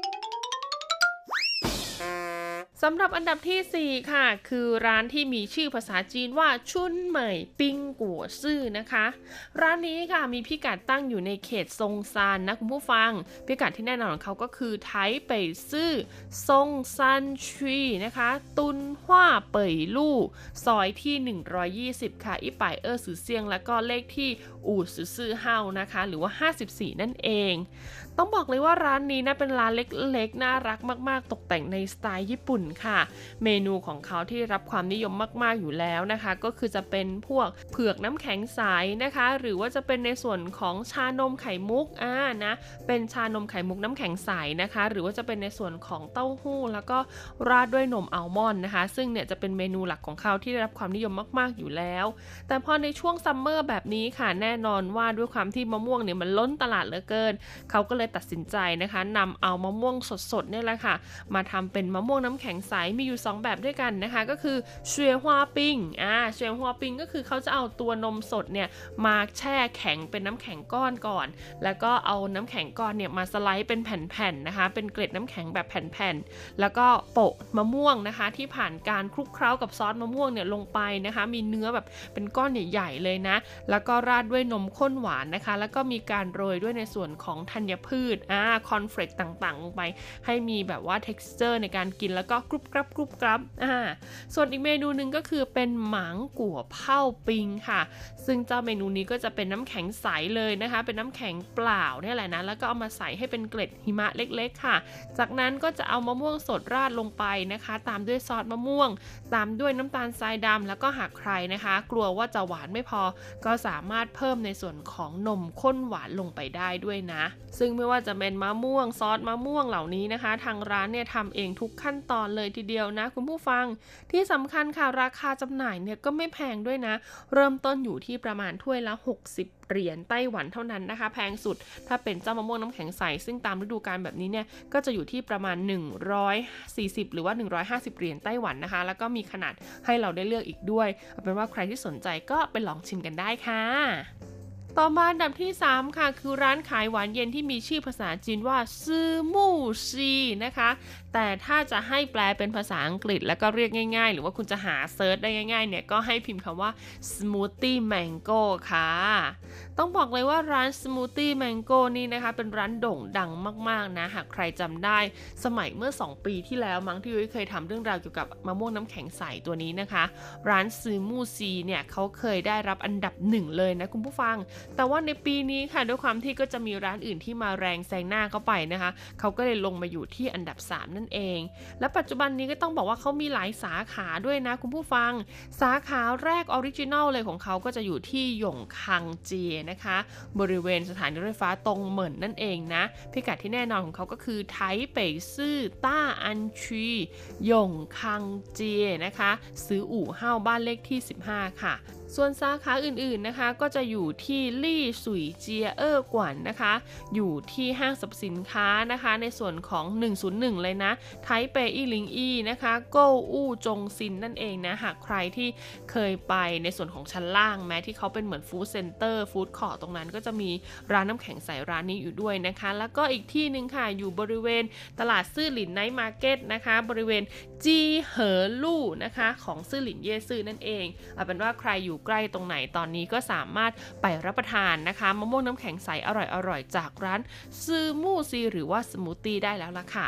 สำหรับอันดับทีสี่ 4 ค่ะ คือร้านที่มีชื่อภาษาจีนว่าชุนเหมยปิงกัวซื่อนะคะ ร้านนี้ค่ะมีพิกัดตั้งอยู่ในเขตซงซานนะคุณผู้ฟัง พิกัดที่แน่นอนของเขาก็คือไทเป่ยซื่อซงซานชีนะคะ ตุนหว้าเป่ยลู่ซอยที่ 120 ค่ะอีป่ายเออสือเซียง แล้วก็เลขที่อู่สือซื่อเฮานะคะ หรือว่า 54 นั่นเอง ต้องบอกเลยว่าร้านนี้นะเป็นร้านเล็กๆ น่ารักมากๆ ตกแต่งในสไตล์ญี่ปุ่นค่ะ เมนูของเขาที่ได้รับความนิยมมากๆอยู่แล้วนะคะ ก็คือจะเป็นพวกเผือกน้ำแข็งใสนะคะ หรือว่าจะเป็นในส่วนของชานมไข่มุกอ่านะเป็นชานมไข่มุกน้ำแข็งใสนะคะ หรือว่าจะเป็นในส่วนของเต้าหู้ แล้วก็ราดด้วยนมอัลมอนด์นะคะ ซึ่งเนี่ยจะเป็นเมนูหลักของเขาที่ได้รับความนิยมมาก ๆ อยู่แล้ว แต่พอในช่วงซัมเมอร์แบบนี้ค่ะแน่นอนว่าด้วยความที่มะม่วงเนี่ยมันล้นตลาดเหลือเกิน เขาก็เลยตัดสินใจนะคะนำเอามะม่วงสดๆเนี่ยแหละค่ะ มาทำเป็นมะม่วงน้ำแข็งใส มีอยู่ 2 แบบด้วยกันนะคะ ก็คือเชวยฮวาปิงอ่าเชวยฮวาปิงก็คือเขาจะเอาตัวนมสดเนี่ยมาแช่แข็งเป็นน้ำแข็งก้อนก่อน แล้วก็เอาน้ำแข็งก้อนเนี่ยมาสไลด์เป็นแผ่นๆนะคะ เป็นเกล็ดน้ำแข็งแบบแผ่นๆ แล้วก็โปะมะม่วงนะคะ ที่ผ่านการคลุกเคล้ากับซอสมะม่วงเนี่ยลงไปนะคะ มีเนื้อแบบเป็นก้อนใหญ่ๆเลยนะ แล้วก็ราดด้วยนมข้นหวานนะคะ แล้วก็มีการโรยด้วยในส่วนของธัญพืพืชอ่าคอนเฟลกต่างๆลงไป ให้มีแบบว่า texture ในการกินแล้วก็กรุบกรับกรุบกรับอ่าส่วนอีกเมนูหนึ่งก็คือเป็นหมางกัวเผาปิงค่ะ ซึ่งเจ้าเมนูนี้ก็จะเป็นน้ำแข็งใสเลยนะคะ เป็นน้ำแข็งเปล่าเนี่ยแหละนะแล้วก็เอามาใส่ให้เป็นเกล็ดหิมะเล็กๆค่ะ จากนั้นก็จะเอามะม่วงสดราดลงไปนะคะ ตามด้วยซอสมะม่วง ตามด้วยน้ำตาลทรายดำแล้วก็หากใครนะคะ กลัวว่าจะหวานไม่พอ ก็สามารถเพิ่มในส่วนของนมข้นหวานลงไปได้ด้วยนะ ซึ่งไม่ว่าจะเป็นมะม่วงซอสมะม่วงเหล่านี้นะคะ ทางร้านเนี่ยทำเองทุกขั้นตอนเลยทีเดียวนะ คุณผู้ฟังที่สำคัญค่ะราคาจำหน่ายเนี่ยก็ไม่แพงด้วยนะ เริ่มต้นอยู่ที่ประมาณถ้วยละ 60เหรียญไต้หวันเท่านั้นนะคะ แพงสุดถ้าเป็นเจ้ามะม่วงน้ำแข็งใส ซึ่งตามฤดูกาลแบบนี้เนี่ย ก็จะอยู่ที่ประมาณ 140 หรือว่า 150 เหรียญไต้หวันนะคะ แล้วก็มีขนาดให้เราได้เลือกอีกด้วย เอาเป็นว่าใครที่สนใจก็ไปลองชิมกันได้ค่ะ ต่อมาอันดับที่ 3 ค่ะ คือร้านขายหวานเย็นที่มีชื่อภาษาจีนว่าซือมู่ซีนะคะ แต่ถ้าจะให้แปลเป็นภาษาอังกฤษแล้วก็เรียกง่าย ๆ หรือว่าคุณจะหาเซิร์ชได้ง่ายๆเนี่ยก็ให้พิมพ์คำว่า smoothie mango ค่ะ ต้องบอกเลยว่าร้าน smoothie mango นี่นะคะ เป็นร้านโด่งดังมากๆนะ หากใครจำได้สมัยเมื่อ 2 ปีที่แล้วมั้งที่ยุ้ยเคยทำเรื่องราวเกี่ยวกับมะม่วงน้ำแข็งใสตัวนี้นะคะ ร้านซือมูซีเนี่ยเขาเคยได้รับอันดับหนึ่งเลยนะคุณผู้ฟัง แต่ว่าในปีนี้ค่ะด้วยความที่ก็จะมีร้านอื่นที่มาแรงแซงหน้าเข้าไปนะคะเขาก็เลยลงมาอยู่ที่อันดับ3นั่นเอง และปัจจุบันนี้ก็ต้องบอกว่าเขามีหลายสาขาด้วยนะคุณผู้ฟัง สาขาแรก original เลยของเขาก็จะอยู่ที่ 永康街 นะคะ บริเวณสถานีรถไฟฟ้า東門 นั่นเองนะ พิกัดที่แน่นอนของเขาก็คือ 台北市大安區永康街 นะคะ 十五號 บ้านเลขที่ 15 ค่ะ ส่วนสาขาอื่นๆนะคะ ก็จะอยู่ที่麗水街二館 นะคะ อยู่ที่ห้างสรรพสินค้านะคะ ในส่วนของ 101 เลยนะ 台北一零一 นะคะ 購物中心 นั่นเองนะ หากใครที่เคยไปในส่วนของชั้นล่างแม้ที่เขาเป็นเหมือน food center food court ตรงนั้นก็จะมีร้านน้ำแข็งใสร้านนี้อยู่ด้วยนะคะ แล้วก็อีกที่หนึ่งค่ะ อยู่บริเวณตลาดซื่อหลิน night market นะคะ บริเวณ 基河路 นะคะ ของ 士林夜市 นั่นเองเอาเป็นว่าใครอยู่ใกล้ตรงไหนตอนนี้ก็สามารถไปรับประทานนะคะมะม่วงน้ำแข็งใสอร่อยๆ จากร้านซือมู่ซี หรือว่าสมูทตี้ได้แล้วล่ะค่ะ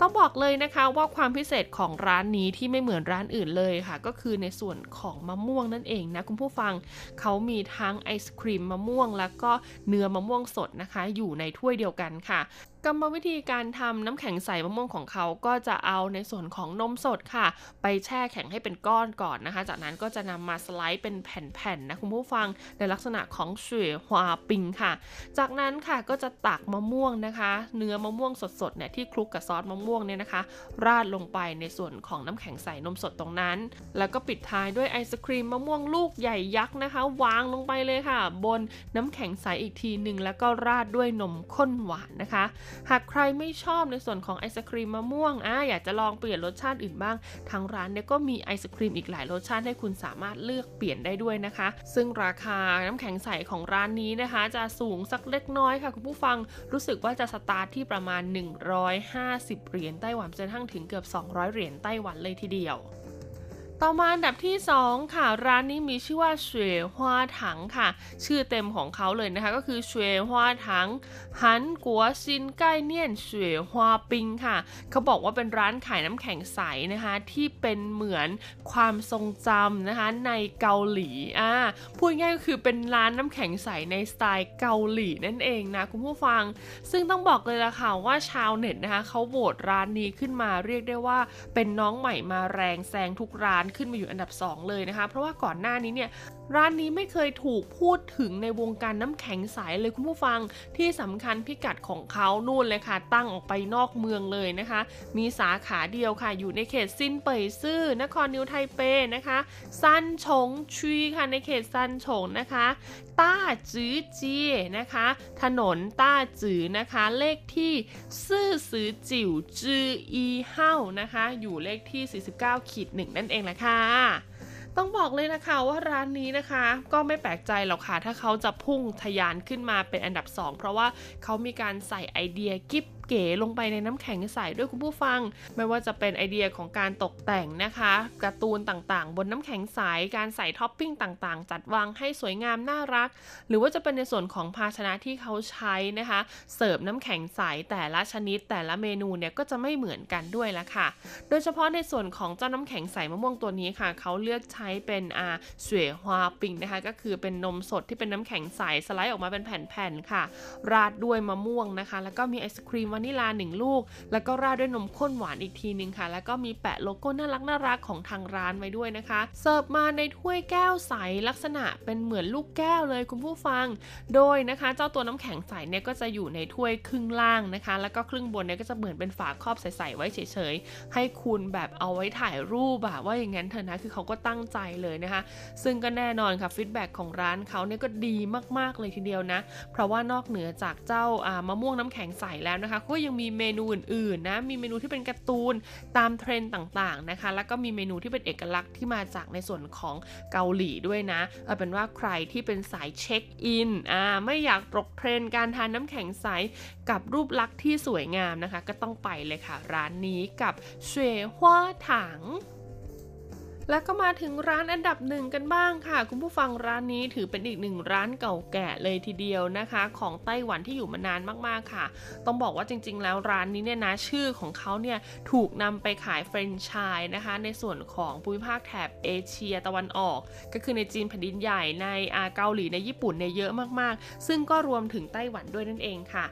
ต้องบอกเลยนะคะว่าความพิเศษของร้านนี้ที่ไม่เหมือนร้านอื่นเลยค่ะ ก็คือในส่วนของมะม่วงนั่นเองนะคุณผู้ฟังเขามีทั้งไอศครีมมะม่วง แล้วก็เนื้อมะม่วงสดนะคะ อยู่ในถ้วยเดียวกันค่ะ กรรมวิธีการทำน้ำแข็งใสมะม่วงของเขาก็จะเอาในส่วนของนมสดค่ะ ไปแช่แข็งให้เป็นก้อนก่อนนะคะ จากนั้นก็จะนำมาสไลด์เป็นแผ่นๆนะคุณผู้ฟังในลักษณะของเฉวยฮวาปิงค่ะ จากนั้นค่ะก็จะตักมะม่วงนะคะ เนื้อมะม่วงสดๆเนี่ยที่คลุกกับซอสมะม่วงเนี่ยนะคะ ราดลงไปในส่วนของน้ำแข็งใสนมสดตรงนั้น แล้วก็ปิดท้ายด้วยไอศครีมมะม่วงลูกใหญ่ยักษ์นะคะ วางลงไปเลยค่ะ บนน้ำแข็งใสอีกทีหนึ่งแล้วก็ราดด้วยนมข้นหวานนะคะหากใครไม่ชอบในส่วนของไอศครีมมะม่วงอะอยากจะลองเปลี่ยนรสชาติอื่นบ้าง ทางร้านเนี่ยก็มีไอศครีมอีกหลายรสชาติให้คุณสามารถเลือกเปลี่ยนได้ด้วยนะคะ ซึ่งราคาน้ำแข็งใสของร้านนี้นะคะ จะสูงสักเล็กน้อยค่ะคุณผู้ฟังรู้สึกว่าจะสตาร์ทที่ประมาณ 150 เหรียญไต้หวันจนทั้งถึงเกือบ 200 เหรียญไต้หวันเลยทีเดียว ต่อมาอันดับที่ 2 ค่ะ ร้านนี้มีชื่อว่าเฉวยฮวาถังค่ะ ชื่อเต็มของเขาเลยนะคะ ก็คือเฉวยฮวาถังหันกัวซินใกล้เนียนเฉวยฮวาปิงค่ะ เขาบอกว่าเป็นร้านขายน้ำแข็งใสนะคะ ที่เป็นเหมือนความทรงจำนะคะในเกาหลีอ่าพูดง่ายก็คือเป็นร้านน้ำแข็งใสในสไตล์เกาหลีนั่นเองนะคุณผู้ฟัง ซึ่งต้องบอกเลยละค่ะว่าชาวเน็ตนะคะเขาโหวตร้านนี้ขึ้นมาเรียกได้ว่าเป็นน้องใหม่มาแรงแซงทุกร้านขึ้นมาอยู่อันดับ 2 เลยนะคะ เพราะว่าก่อนหน้านี้เนี่ยร้านนี้ไม่เคยถูกพูดถึงในวงการน้ำแข็งใสเลยคุณผู้ฟังที่สำคัญพิกัดของเขานู่นเลยค่ะ ตั้งออกไปนอกเมืองเลยนะคะ มีสาขาเดียวค่ะ อยู่ในเขตซินเป่ยซื่อนครนิวไทเปนะคะซันฉงชุยค่ะในเขตซันฉงนะคะต้าจื้อเจีนะคะ ถนนต้าจื้อนะคะ เลขที่ซื่อซือจิ๋วจื้ออีเฮ้านะคะ อยู่เลขที่ 49ขีดหนึ่งนั่นเองแหละค่ะต้องบอกเลยนะคะว่าร้านนี้นะคะ ก็ไม่แปลกใจหรอกค่ะ ถ้าเขาจะพุ่งทะยานขึ้นมาเป็นอันดับ 2 เพราะว่าเขามีการใส่ไอเดียกิ๊บเก๋ลงไปในน้ำแข็งใสด้วยคุณผู้ฟัง ไม่ว่าจะเป็นไอเดียของการตกแต่งนะคะการ์ตูนต่างๆ บนน้ำแข็งใสการใส่ท็อปปิ้งต่างๆ จัดวางให้สวยงามน่ารัก หรือว่าจะเป็นในส่วนของภาชนะที่เขาใช้นะคะ เสิร์ฟน้ำแข็งใสแต่ละชนิดแต่ละเมนูเนี่ยก็จะไม่เหมือนกันด้วยละค่ะ โดยเฉพาะในส่วนของเจ้าน้ำแข็งใสมะม่วงตัวนี้ค่ะ เขาเลือกใช้เป็นอาเสวยฮวาปิงนะคะ ก็คือเป็นนมสดที่เป็นน้ำแข็งใสสไลด์ออกมาเป็นแผ่นๆค่ะ ราดด้วยมะม่วงนะคะ แล้วก็มีไอศครีมวานิลาหนึ่งลูก แล้วก็ราดด้วยนมข้นหวานอีกทีนึงค่ะ แล้วก็มีแปะโลโก้น่ารักน่ารักของทางร้านไว้ด้วยนะคะ เสิร์ฟมาในถ้วยแก้วใสลักษณะเป็นเหมือนลูกแก้วเลยคุณผู้ฟัง โดยนะคะ เจ้าตัวน้ำแข็งใสเนี่ยก็จะอยู่ในถ้วยครึ่งล่างนะคะ แล้วก็ครึ่งบนเนี่ยก็จะเหมือนเป็นฝาครอบใสๆไว้เฉยๆ ให้คุณแบบเอาไว้ถ่ายรูปอะว่าอย่างนั้นเถอะนะคือเขาก็ตั้งใจเลยนะคะ ซึ่งก็แน่นอนค่ะ feedback ของร้านเขาเนี่ยก็ดีมากๆเลยทีเดียวนะ เพราะว่านอกเหนือจากเจ้ามะม่วงน้ำแข็งใสแล้วนะคะก็ยังมีเมนูอื่นๆนะมีเมนูที่เป็นการ์ตูนตามเทรนด์ต่างๆนะคะ แล้วก็มีเมนูที่เป็นเอกลักษณ์ที่มาจากในส่วนของเกาหลีด้วยนะเอาเป็นว่าใครที่เป็นสายเช็คอินอ่าไม่อยากตกเทรนด์การทานน้ำแข็งใสกับรูปลักษณ์ที่สวยงามนะคะ ก็ต้องไปเลยค่ะ ร้านนี้กับเฉวฮวาถัง แล้วก็มาถึงร้านอันดับหนึ่งกันบ้างค่ะ คุณผู้ฟังร้านนี้ถือเป็นอีกหนึ่งร้านเก่าแก่เลยทีเดียวนะคะ ของไต้หวันที่อยู่มานานมากๆค่ะ ต้องบอกว่าจริง ๆ แล้วร้านนี้เนี่ยนะชื่อของเขาเนี่ยถูกนำไปขายแฟรนไชส์นะคะ ในส่วนของภูมิภาคแถบเอเชียตะวันออก ก็คือในจีนแผ่นดินใหญ่ในอาเกาหลีในญี่ปุ่นเนี่ยเยอะมากๆ ซึ่งก็รวมถึงไต้หวันด้วยนั่นเองค่ะ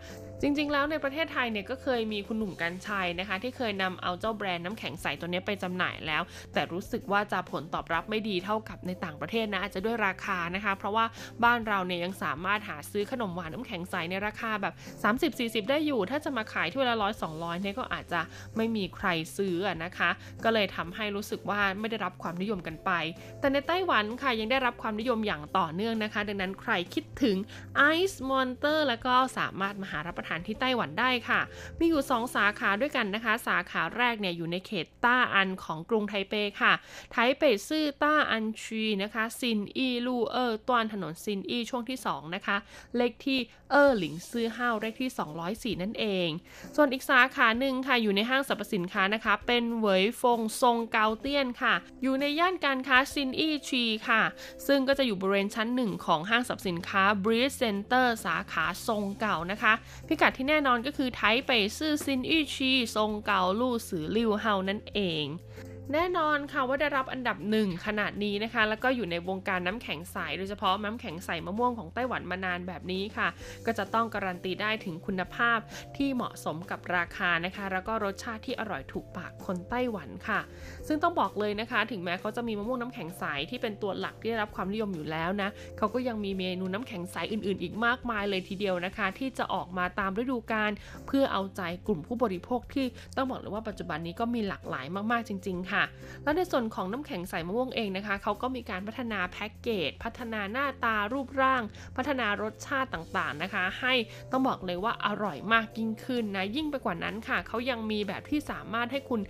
จริงๆ แล้วในประเทศไทยเนี่ยก็เคยมีคุณหนุ่มกัญชัยนะคะ ที่เคยนำเอาเจ้าแบรนด์น้ำแข็งใสตัวนี้ไปจำหน่ายแล้ว แต่รู้สึกว่าจะผลตอบรับไม่ดีเท่ากับในต่างประเทศนะอาจจะด้วยราคานะคะ เพราะว่าบ้านเราเนี่ยยังสามารถหาซื้อขนมหวานน้ำแข็งใสในราคาแบบ 30-40 ได้อยู่ ถ้าจะมาขายที่เวลาร้อยสองร้อยเนี่ยก็อาจจะไม่มีใครซื้อนะคะ ก็เลยทำให้รู้สึกว่าไม่ได้รับความนิยมกันไป แต่ในไต้หวันค่ะยังได้รับความนิยมอย่างต่อเนื่องนะคะ ดังนั้นใครคิดถึง Ice Monster แล้วก็สามารถมาหารับประทานที่ไต้หวันได้ค่ะ มีอยู่ 2 สาขาด้วยกันนะคะ สาขาแรกเนี่ยอยู่ในเขตต้าอันของกรุงไทเปค่ะ ไทเปซื่อต้าอันชีนะคะซินอีลู่เออตวนถนนซินอีช่วงที่ 2 นะคะ เลขที่เออหลิงซื่อห้าวเลขที่ 204 นั่นเอง ส่วนอีกสาขาหนึ่งค่ะอยู่ในห้างสรรพสินค้านะคะ เป็นเหวยฟงซงเกาเตี้ยนค่ะ อยู่ในย่านการค้าซินอีชีค่ะ ซึ่งก็จะอยู่บริเวณชั้นหนึ่งของห้างสรรพสินค้า b r e e z Center สาขาทรงเก่านะคะพิกัดที่แน่นอนก็คือไทเปซื่อซินอี้ชีทรงเก่าลู่สือลิวเฮานั่นเอง แน่นอนค่ะว่าได้รับอันดับหนึ่งขนาดนี้นะคะ แล้วก็อยู่ในวงการน้ำแข็งใสโดยเฉพาะน้ำแข็งใสมะม่วงของไต้หวันมานานแบบนี้ค่ะ ก็จะต้องการันตีได้ถึงคุณภาพที่เหมาะสมกับราคานะคะ แล้วก็รสชาติที่อร่อยถูกปากคนไต้หวันค่ะ ซึ่งต้องบอกเลยนะคะ ถึงแม้เขาจะมีมะม่วงน้ำแข็งใสที่เป็นตัวหลักที่ได้รับความนิยมอยู่แล้วนะเขาก็ยังมีเมนูน้ำแข็งใสอื่น ๆ อีกมากมายเลยทีเดียวนะคะ ที่จะออกมาตามฤดูกาลเพื่อเอาใจกลุ่มผู้บริโภคที่ต้องบอกเลยว่าปัจจุบันนี้ก็มีหลากหลายมากๆจริง ๆค่ะ แล้วในส่วนของน้ำแข็งใสมะม่วงเองนะคะเขาก็มีการพัฒนาแพ็กเกจ พัฒนาหน้าตารูปร่าง พัฒนารสชาติต่างๆนะคะ ให้ต้องบอกเลยว่าอร่อยมากยิ่งขึ้นนะยิ่งไปกว่านั้นค่ะเขายังมีแบบที่สามารถให้คุณ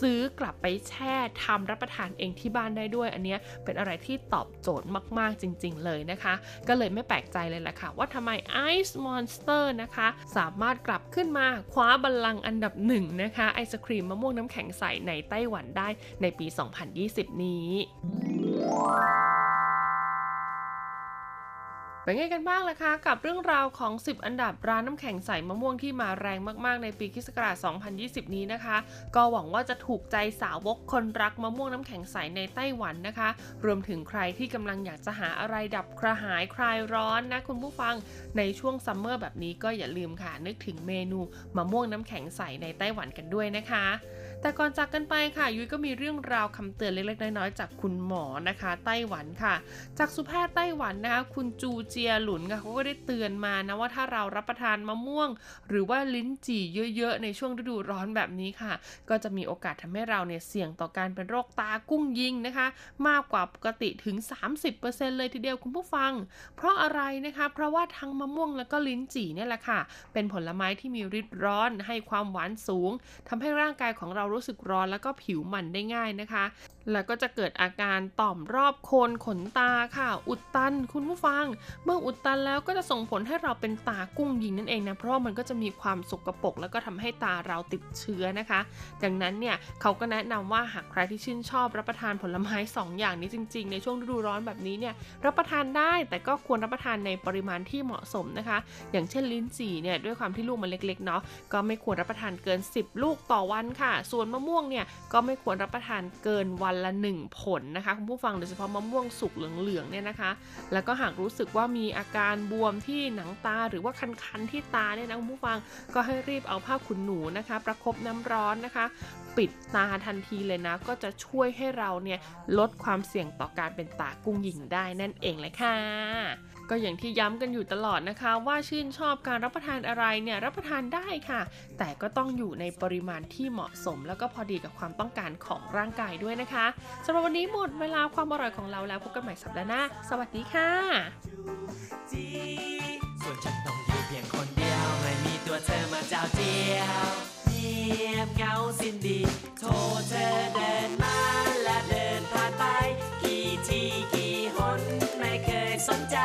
ซื้อกลับไปแช่ทำรับประทานเองที่บ้านได้ด้วย อันนี้เป็นอะไรที่ตอบโจทย์มาก ๆจริง ๆ เลยนะคะ ก็เลยไม่แปลกใจเลยแหละค่ะ ว่าทำไม Ice Monster นะคะ สามารถกลับขึ้นมาคว้าบัลลังก์อันดับหนึ่งนะคะไอศครีมมะม่วงน้ำแข็งใสในไต้หวันได้ในปี 2020 นี้เป็นไงกันบ้างล่ะคะ กับเรื่องราวของ 10 อันดับร้านน้ำแข็งใสมะม่วงที่มาแรงมากๆในปีคศ2020 นี้นะคะ ก็หวังว่าจะถูกใจสาวกคนรักมะม่วงน้ำแข็งใสในไต้หวันนะคะ รวมถึงใครที่กำลังอยากจะหาอะไรดับกระหายคลายร้อนนะคุณผู้ฟังในช่วงซัมเมอร์แบบนี้ก็อย่าลืมค่ะ นึกถึงเมนูมะม่วงน้ำแข็งใสในไต้หวันกันด้วยนะคะ แต่ก่อนจากกันไปค่ะ ยุ้ยก็มีเรื่องราวคำเตือนเล็กๆ น้อยๆ จากคุณหมอนะคะ ไต้หวันค่ะ จากสุแพทย์ไต้หวันนะคะ คุณจูเจียหลุนค่ะเขาก็ได้เตือนมานะว่าถ้าเรารับประทานมะม่วง หรือว่าลิ้นจี่เยอะๆ ในช่วงฤดูร้อนแบบนี้ค่ะ ก็จะมีโอกาสทำให้เราเนี่ยเสี่ยงต่อการเป็นโรคตากุ้งยิงนะคะ มากกว่าปกติถึง 30%เลยทีเดียวคุณผู้ฟัง เพราะอะไรนะคะ เพราะว่าทั้งมะม่วงแล้วก็ลิ้นจี่เนี่ยแหละค่ะ เป็นผลไม้ที่มีฤทธิ์ร้อนให้ความหวานสูงทำให้ร่างกายของเรารู้สึกร้อนแล้วก็ผิวมันได้ง่ายนะคะ แล้วก็จะเกิดอาการต่อมรอบโคนขนตาค่ะ อุดตัน คุณผู้ฟัง เมื่ออุดตันแล้วก็จะส่งผลให้เราเป็นตากุ้งยิงนั่นเองนะเพราะมันก็จะมีความสกรปรกแล้วก็ทำให้ตาเราติดเชื้อนะคะ ดังนั้นเนี่ยเขาก็แนะนำว่าหากใครที่ชื่นชอบรับประทานผลไม้ 2 อย่างนี้จริง ๆ ในช่วงฤดูร้อนแบบนี้เนี่ยรับประทานได้แต่ก็ควรรับประทานในปริมาณที่เหมาะสมนะคะ อย่างเช่นลิ้นจี่เนี่ยด้วยความที่ลูกมันเล็กๆเนาะก็ไม่ควรรับประทานเกิน 10 ลูกต่อวันค่ะ ส่วนมะม่วงเนี่ยก็ไม่ควรรับประทานเกินวันละ 1 ผลนะคะคุณผู้ฟังโดยเฉพาะมะม่วงสุกเหลืองๆเนี่ยนะคะ แล้วก็หากรู้สึกว่ามีอาการบวมที่หนังตาหรือว่าคันๆที่ตาเนี่ยนะคุณผู้ฟังก็ให้รีบเอาผ้าขนหนูนะคะ ประคบน้ำร้อนนะคะ ปิดตาทันทีเลยนะ ก็จะช่วยให้เราเนี่ยลดความเสี่ยงต่อการเป็นตากุ้งหญิงได้นั่นเองเลยค่ะ ก็อย่างที่ย้ำกันอยู่ตลอดนะคะ ว่าชื่นชอบการรับประทานอะไรเนี่ยรับประทานได้ค่ะ แต่ก็ต้องอยู่ในปริมาณที่เหมาะสม แล้วก็พอดีกับความต้องการของร่างกายด้วยนะคะสำหรับวันนี้หมดเวลาความอร่อยของเราแล้วพบกันใหม่สัปดาห์หน้าสวัสดีค่ะส่วนฉันต้องอยู่เพียงคนเดียวไม่มีตัวเธอมาเจ้าเจียว ยบเงาสิ้นดี โทรเธอเดินมาและเดินผ่านไป กี่ทีกี่หนไม่เคยสนใจ